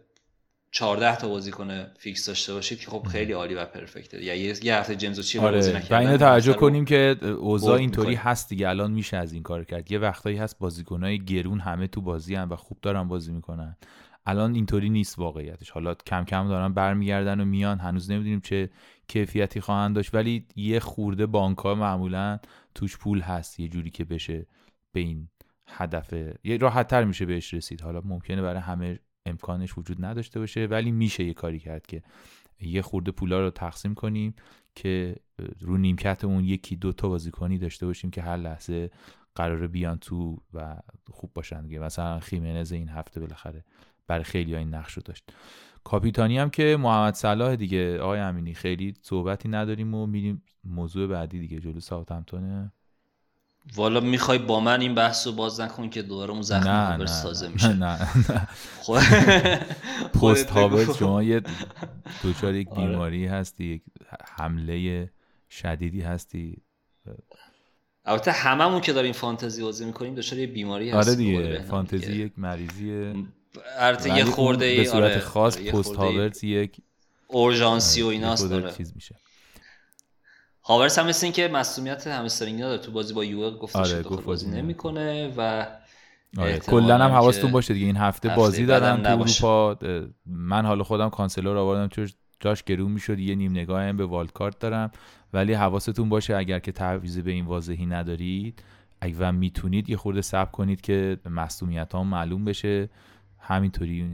14 تا کنه فیکس داشته باشید که خب خیلی عالی و پرفکته. یا یه هفته جیمز چی آره. بازی و اینو توجه کنیم که اوضاع اینطوری هست دیگه. الان میشه از این کار کرد. یه وقتایی هست بازیکنای گرون همه تو بازی هم و خوب دارن بازی می‌کنن. الان اینطوری نیست واقعیتش. حالا کم کم دارن برمیگردن و میان. هنوز نمی‌دونیم چه کیفیتی خواهند داشت. ولی یه خورده بانک ها معمولا توش پول هست یه جوری که بشه به این هدف یه راحت تر میشه بهش رسید. حالا ممکنه برای همه امکانش وجود نداشته باشه ولی میشه یه کاری کرد که یه خورده پولا رو تقسیم کنیم که رو نیمکتمون یکی دو تا بازیکنی داشته باشیم که هر لحظه قراره بیان تو و خوب باشن دیگه. مثلا خیمنز این هفته بالاخره برای خیلی این نقش رو داشت. کاپیتانی هم که محمد صلاح دیگه آقای امینی خیلی صحبتی نداریم و میریم موضوع بعدی دیگه جلو ساوثهمپتون والا می‌خوای با من این بحث رو باز نکن که دوباره اون زخم نه سازه میشه. نه نه. خب. پست هاورز شما یه دوچار یک آره. بیماری هستی یک حمله شدیدی هستی. البته هممون که داریم فانتزی بازی می‌کنیم دچار یه بیماری هست. آره دیگه فانتزی یک مریضیه. البته یه خورده به صورت آره، خاص پست هاورز یک اورژانسی و ایناست داره چیز میشه. هاورس هم مثل این که مسئولیت همسترینگ داره. تو بازی با یوه گفته آره شده بازی نمی‌کنه و آره. کلا هم حواستون باشه دیگه. این هفته, بازی دادن تو اروپا. من حالا خودم کانسلر آوردم چون جاش گرون می‌شد. یه نیم نگاه هم به والد کارت دارم. ولی حواستون باشه اگر که تعویض به این واضحی ندارید و می‌تونید یه خورده صبر کنید که مسئولیت ها معلوم بشه. همینطوری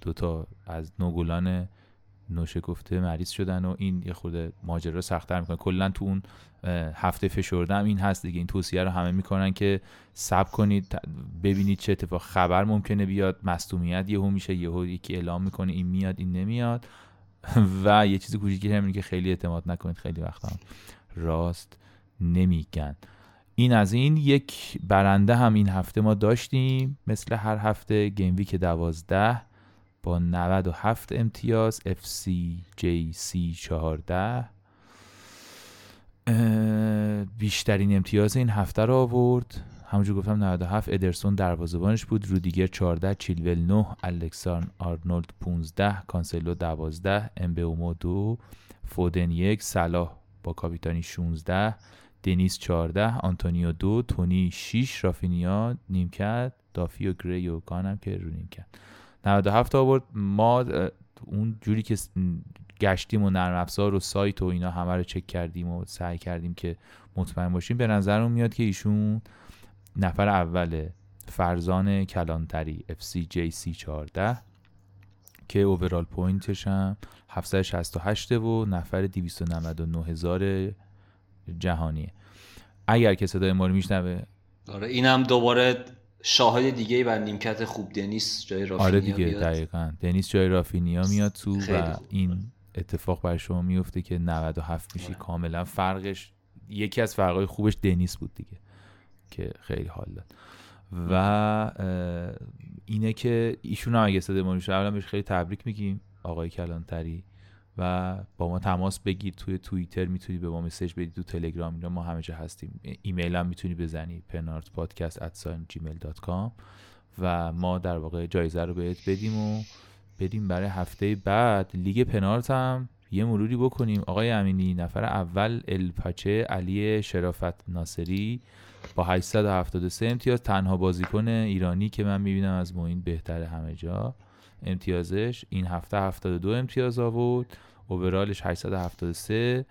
دوتا از نوگلان نوشه گفته مریض شدن و این یه خود ماجرا سختتر می‌کنه. کلا تو اون هفته فشردم این هست دیگه. این توصیه رو همه می‌کنن که سب کنید ببینید چه اتفاق خبر ممکنه بیاد. مصدومیت یهو میشه یهو یکی اعلام می‌کنه این میاد این نمیاد. و یه چیز کوچیکی همینه که خیلی اعتماد نکنید. خیلی وقتا راست نمیگن. این از این. یک برنده هم این هفته ما داشتیم. مثل هر هفته گیم ویک دوازده. با 97 امتیاز FCJC 14 بیشترین امتیاز این هفته رو آورد. همونجور گفتم 97 ادرسون دروازبانش بود. رودیگر 14 چیلول 9 الکساندر آرنولد 15 کانسلو 12 امبئومو 2 فودن 1 صلاح با کاپیتانی 16 دنیس 14 آنتونیو 2 تونی 6 رافینیا نیمکت دافی و گری و گانم که رو نیمکت. 97 آورد. ما اون جوری که گشتیم و نرم افزار و سایت و اینا همه رو چک کردیم و سعی کردیم که مطمئن باشیم به نظرمون میاد که ایشون نفر اول فرزان کلانتری FCJC 14 که اوورال پوینتش هم 768 و نفر 299 هزار جهانیه. اگر که صدای ما رو میشنوه. آره این دوباره شاهد دیگه بر نیمکت خوب دنیس جای رافینیا آره دیگه دقیقا. دنیس جای رافینیا میاد تو و این اتفاق بر شما میفته که 97 میشی آره. کاملا. فرقش یکی از فرقای خوبش دنیس بود دیگه که خیلی حال داد. و اینه که ایشون هم اگه صدای ما میشه اولا بهش خیلی تبریک میگیم. آقای کلانتری. و با ما تماس بگیر. توی توییتر می‌تونی به ما مسیج بدی. تو تلگرام اینا ما همه جا هستیم. ایمیل هم می‌تونی بزنی. پنارت پادکست و ما در واقع جایزه رو بهت بدیم و بدیم برای هفته بعد. لیگ پنارت هم یه مروری بکنیم. آقای امینی نفر اول الپاچه علی شرافت ناصری با 873 امتیاز. تنها بازیکن ایرانی که من می‌بینم از موین بهتر همه جا. امتیازش این هفته 72 امتیاز آورد. اوورالش 873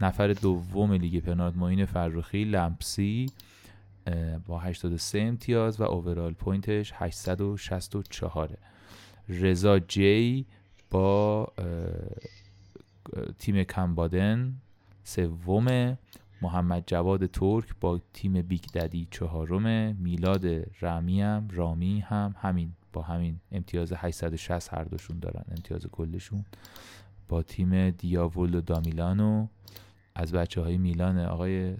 نفر دوم لیگ پنارت موین فرخی لمپسی با 83 امتیاز و overall point ش 864 رضا جی با تیم کمبادن سوم. محمد جواد ترک با تیم Big Daddy چهارم. میلاد رامی هم رامی هم همین. با همین امتیاز 860 هر دوشون دارن امتیاز کلشون. با تیم دیاولو دامیلانو از بچه های میلان آقای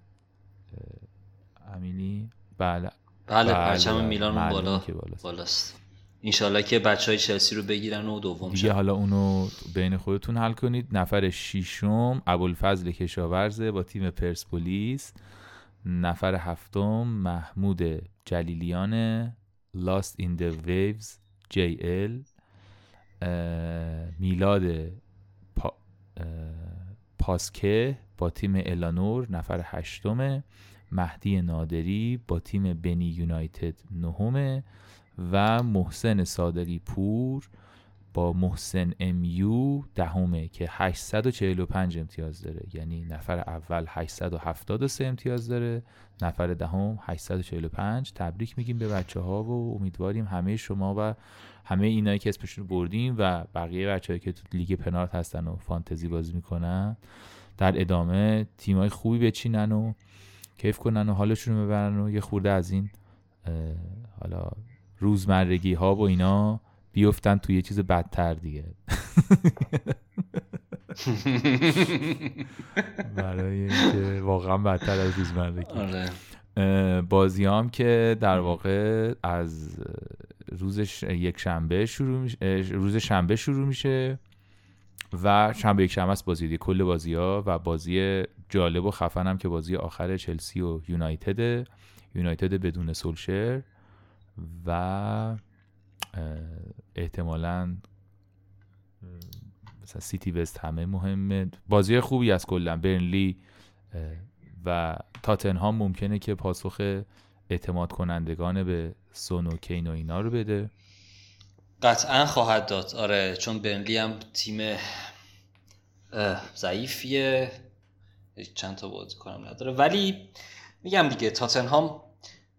امینی؟ بله. بله, بله پرچم میلان بالا بالاست. انشالله که بچه های چلسی رو بگیرن و دوم دیگه حالا اونو بین خودتون حل کنید. نفر شیشم ابوالفضل کشاورزه با تیم پرسپولیس. نفر هفتم محمود جلیلیان Lost in the Waves JL میلاد پا... پاسکه با تیم الانور نفر هشتمه. مهدی نادری با تیم بنی یونایتد نهمه. و محسن صادقی پور با محسن امیو دهمه که 845 امتیاز داره. یعنی نفر اول 873 امتیاز داره نفر دهم 845 تبریک میگیم به بچه ها و امیدواریم همه شما و همه اینایی که اسمشون بردیم و بقیه بچه که تو لیگ پنارت هستن و فانتزی بازی می‌کنن در ادامه تیمای خوبی بچینن و کیف کنن و حالشون رو ببرن و یه خورده از این حالا روزمرگی ها و اینا بیفتن توی یه چیز بدتر دیگه. برای اینکه واقعا بدتر از روزمرگی آره. بازی هم که در واقع از روزش یک شنبه شروع میشه روز شنبه شروع میشه و شنبه یک شنبه است بازی کل بازی ها و بازی جالب و خفن هم که بازی آخر چلسی و یونایتد یونایتد بدون سولشر و احتمالا مثلا سیتی وست همه مهمه. بازی خوبی از کلا برنلی و تاتنهام ممکنه که پاسخ اعتماد کنندگان به سون و کین و اینا رو بده. قطعا خواهد داد. آره چون برنلی هم تیم ضعیفیه. چند تا بازی کنم نداره. ولی میگم دیگه تاتنهام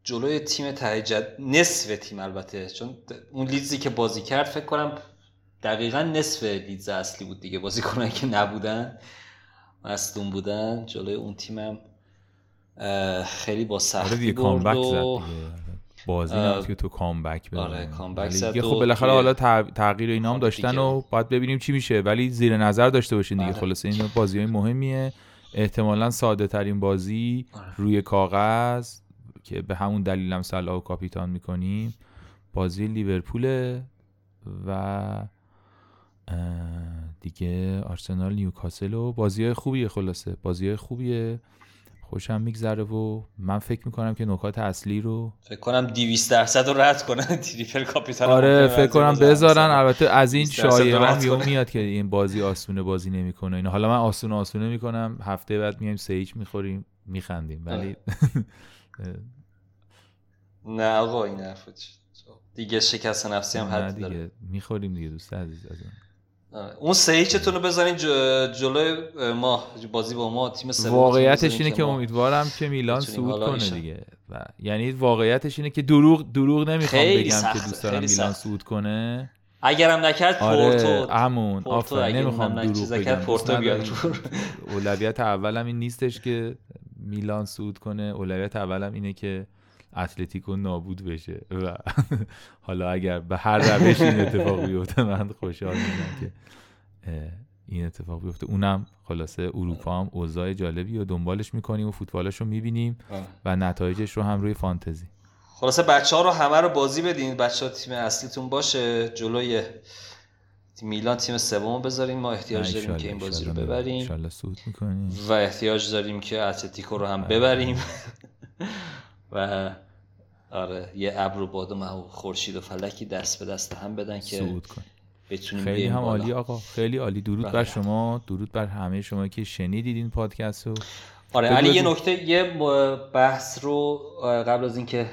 جلوی تیم تهیجد نصف تیم البته. چون اون لیدزی که بازی کرد فکر کنم دقیقا نصف لیدز اصلی بود دیگه. بازی کنن که نبودن مصدوم بودن. جلوی اون تیمم خیلی با سختی آره برد و بازی که تو کامبک آره کامبک زد خب بالاخره حالا تغییر اینا هم داشتن و باید ببینیم چی میشه. ولی زیر نظر داشته باشین دیگه. بله. خلاصه این بازی های مهمیه. احتمالا ساده ترین بازی آره. روی کاغذ. که به همون دلیل هم صلاح و کاپیتان می‌کنیم بازی لیورپول و دیگه آرسنال نیوکاسل و بازی خوبیه خلاصه بازی خوبیه. خوشم میگذره و من فکر می‌کنم که نکات اصلی رو فکر کنم 200 درصد رو رد کنن تریپل کاپیتان آره فکر کنم بذارن. البته از این شایعه میاد که این بازی آسونه بازی نمی‌کنه. اینا حالا من آسونه آسونه می‌کنم. هفته بعد میایم سه می‌خوریم میخندیم. ولی نه آقا این حرف دیگه شکست نفسی هم حد دیگه داره. می‌خوریم دیگه دوست عزیز از اون. سه هیچتون رو بزنین جلوی ما بازی با ما تیم سوم واقعیتش اینه که امیدوارم که میلان صعود کنه دیگه. و یعنی واقعیتش اینه که دروغ دروغ نمی‌خوام بگم که دوست دارم میلان صعود کنه. اگرم نکرد پورتو آره همون آفرین نمی‌خوام دروغ بگم پورتو بیاد اولویت اولم این نیستش که میلان صعود کنه اولویت اولم اینه که اتلتیکو نابود بشه. و حالا اگر به هر روش این اتفاق بیفته من خوشحال میشم که این اتفاق بیفته. اونم خلاصه اروپا هم اوضاع جالبی و دنبالش می‌کنیم و فوتبالش رو می‌بینیم و نتایجش رو هم روی فانتزی. خلاصه بچه ها رو همه رو بازی بدین. بچه ها تیم اصلیتون باشه. جلوی میلان تیم سوم بذاریم. ما احتیاج داریم که این بازی رو ببریم. و احتیاج داریم که اتلتیکو رو هم ببریم. و آره یه ابر و بادم و خورشید و فلکی دست به دست هم بدن که بتونیم خیلی هم عالی آقا. خیلی عالی. درود بر بله. شما. درود بر همه شما که شنیدید این پادکست رو. آره علی یه نکته یه بحث رو قبل از اینکه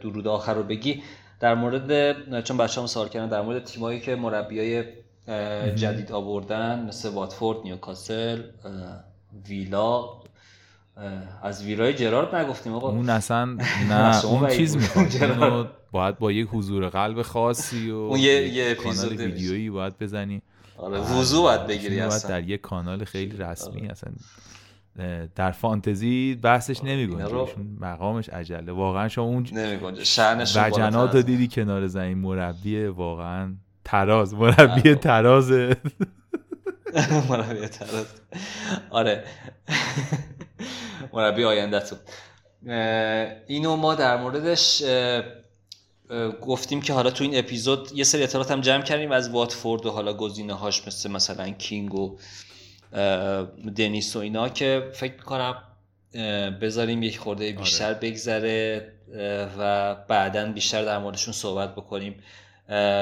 درود آخر رو بگی در مورد چون بچه هم سوال کردن در مورد تیمایی که مربیای جدید آوردن مثل واتفورد نیوکاسل ویلا. از ویلای جرارد نگفتیم آقا. اون اصلا نه اون چیز می‌خواد باید با یک حضور قلب خاصی و اون یه, یه کانال ویدیویی باید بزنی. آره وضو باید بگیری اصلا. در یک کانال خیلی رسمی آره. اصلا. در فانتزی بحثش نمیگنجه. رو... مقامش عجله. واقعا شما اون وجنات رو دیدی کنار زمین مربی واقعا. تراز مربی تراز مربی تراز. آره. مربی آینده تو اینو ما در موردش گفتیم که حالا تو این اپیزود یه سری اطلاعات هم جمع کردیم از واتفورد و حالا گزینه هاش مثل مثلا کینگ و دنیس و اینا که فکر می‌کنم بذاریم یک خورده آره. بیشتر بگذره و بعدا بیشتر در موردشون صحبت بکنیم.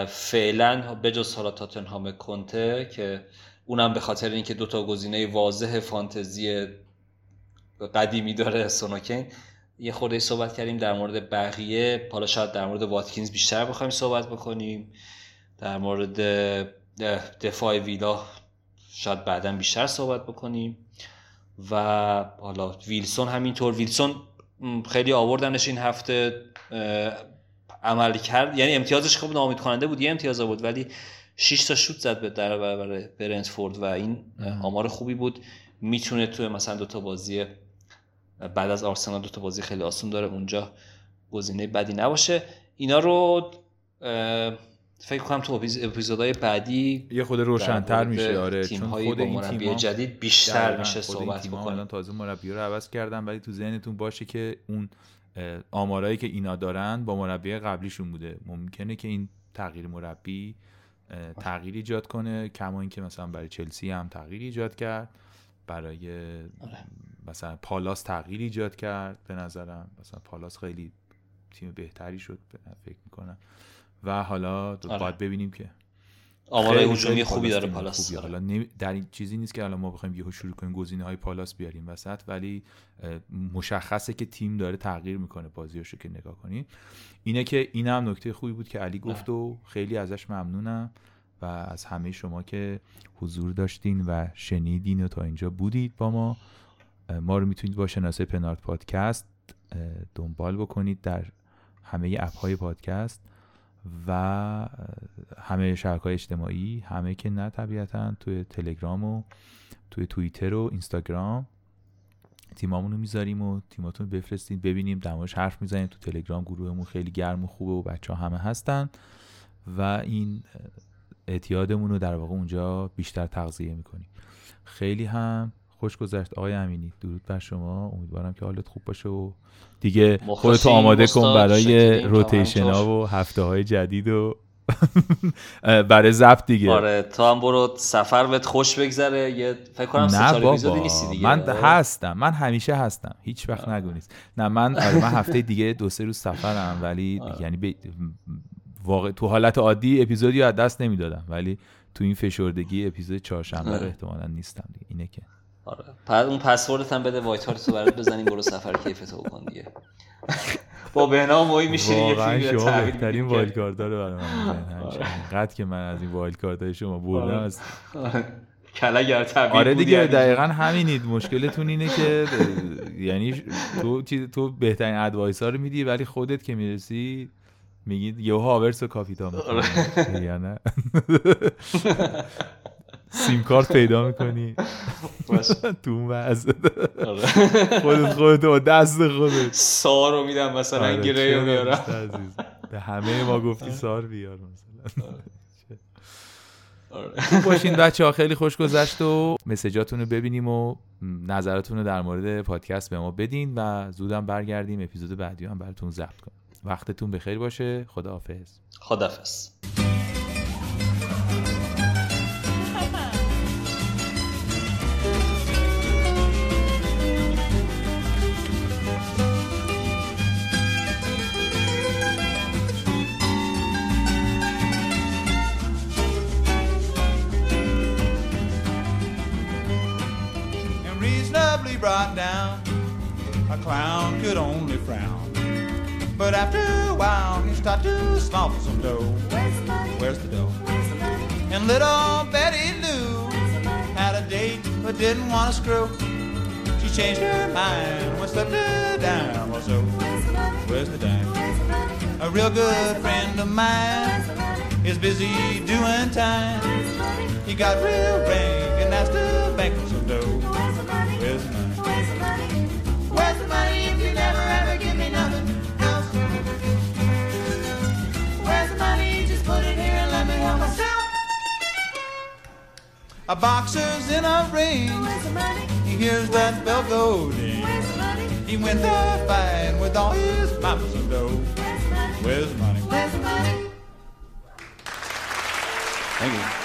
فعلا بجز حالا تاتنهام کنته که اونم به خاطر اینکه دوتا گزینه واضح فانتزی قدیمی داره سونوکین یه خورده صحبت کردیم در مورد بقیه. حالا شاید در مورد واتکینز بیشتر بخوایم صحبت بکنیم. در مورد دفاع ویلا شاید بعدا بیشتر صحبت بکنیم. و حالا ویلسون همینطور. ویلسون خیلی آوردنش این هفته عمل کرد. یعنی امتیازش خوب نامید کننده بود یه امتیاز بود ولی 6 تا شوت زد به در برابر برنتفورد و این آمار خوبی بود. می‌تونه تو مثلا دو تا بازی بعد از آرسنال دو تا بازی خیلی آسون داره اونجا گزینه بدی نباشه. اینا رو فکر کنم تو اپیزودهای بعدی یه خود روشنتر میشه آره چون خود این مربی جدید بیشتر میشه صحبت بکنیم. تازه مربی رو عوض کردن ولی تو ذهنتون باشه که اون آمارایی که اینا دارن با مربی قبلیشون بوده. ممکنه که این تغییر مربی تغییر ایجاد کنه کما اینکه مثلا برای چلسی هم تغییر ایجاد کرد. برای آره. مثلا پالاس تغییر ایجاد کرد به نظرم. مثلا پالاس خیلی تیم بهتری شد فکر می‌کنم. و حالا آره. باید ببینیم که آمار هجومی خوبی داره پالاس. حالا در این چیزی نیست که الان ما بخوایم یهو شروع کنیم گزینه های پالاس بیاریم وسط ولی مشخصه که تیم داره تغییر می‌کنه بازیاشو که نگاه کنیم اینه که این هم نکته خوبی بود که علی گفت و خیلی ازش ممنونم و از همه شما که حضور داشتین و شنیدین و تا اینجا بودید با ما. ما رو می‌تونید با شناسه پنارت پادکست دنبال بکنید در همه اپ های پادکست. و همه شبکه اجتماعی همه که نه طبیعتا توی تلگرام و توی توییتر و اینستاگرام. تیمامون رو می‌ذاریم و تیماتون بفرستید ببینیم دماش حرف می‌زنیم. تو تلگرام گروهمون خیلی گرم و خوبه و بچه ها همه هستن. و این اعتیادمون رو در واقع اونجا بیشتر تغذیه می‌کنیم. خیلی هم خوش گذشت. آقای امینی درود بر شما. امیدوارم که حالت خوب باشه و دیگه خودتو آماده کن برای روتیشن ها و هفته های جدید و برای زبط دیگه. آره تو هم برو سفر بهت خوش بگذره. یه فکر کنم سه چهار نیستی دیگه. من هستم. من همیشه هستم. هیچ وقت نگو نیست. نه من آره من هفته دیگه دو سه روز سفرم ولی یعنی ب... واقع تو حالت عادی اپیزودی از دست نمی‌دادم. ولی تو این فشردگی اپیزود چهارشنبه رو احتمالاً نیستم دیگه. اینه که. آره. اون پسوردت هم بده وایت هارت رو برات بزنیم برو سفر کیفتو بکن دیگه. با بهنام موی میشینی یه فیلم شما بهترین وایلد کارت رو برای من قد که من از این وایلد کارت شما بردم از کلگر طبیعی آره دیگه دقیقا همینید. مشکلتون اینه که یعنی تو تو بهترین ادوایس ها رو میدی ولی خودت که می‌رسی میگید یه هاورس و کافیتا یا نه سیم کارت پیدا می‌کنی. تو مز آره. خودت خودت با دست خودت. سار رو میدم مثلا آره، گره رو میارم به همه ما گفتی سار بیار مثلا. خوب باشین بچه ها خیلی خوش گذشت و مسیجاتون رو ببینیم و نظراتون رو در مورد پادکست به ما بدین و زودم برگردیم. اپیزود بعدی هم براتون ضبط کنیم. وقتتون بخیر باشه. خداحافظ. خداحافظ. Brought down, a clown could only frown. But after a while, he started to smell some dough. Where's the money? Where's the dough? Where's the money? And little Betty Lou had a date but didn't want to screw. She changed her mind when slipped her dime or so. Where's the money? Where's the dime? Where's the money? A real good friend of mine is busy doing time. He got real rank and asked the bank for some dough. Where's the money? Where's the money? A boxer's in a ring. Where's the money? Just put it here and let me know myself. A boxer's in a ring. He hears that bell go ding. Where's the money? He went there fighting with all his mamas and dough. Where's the money? Where's the money? Where's the money? Thank you.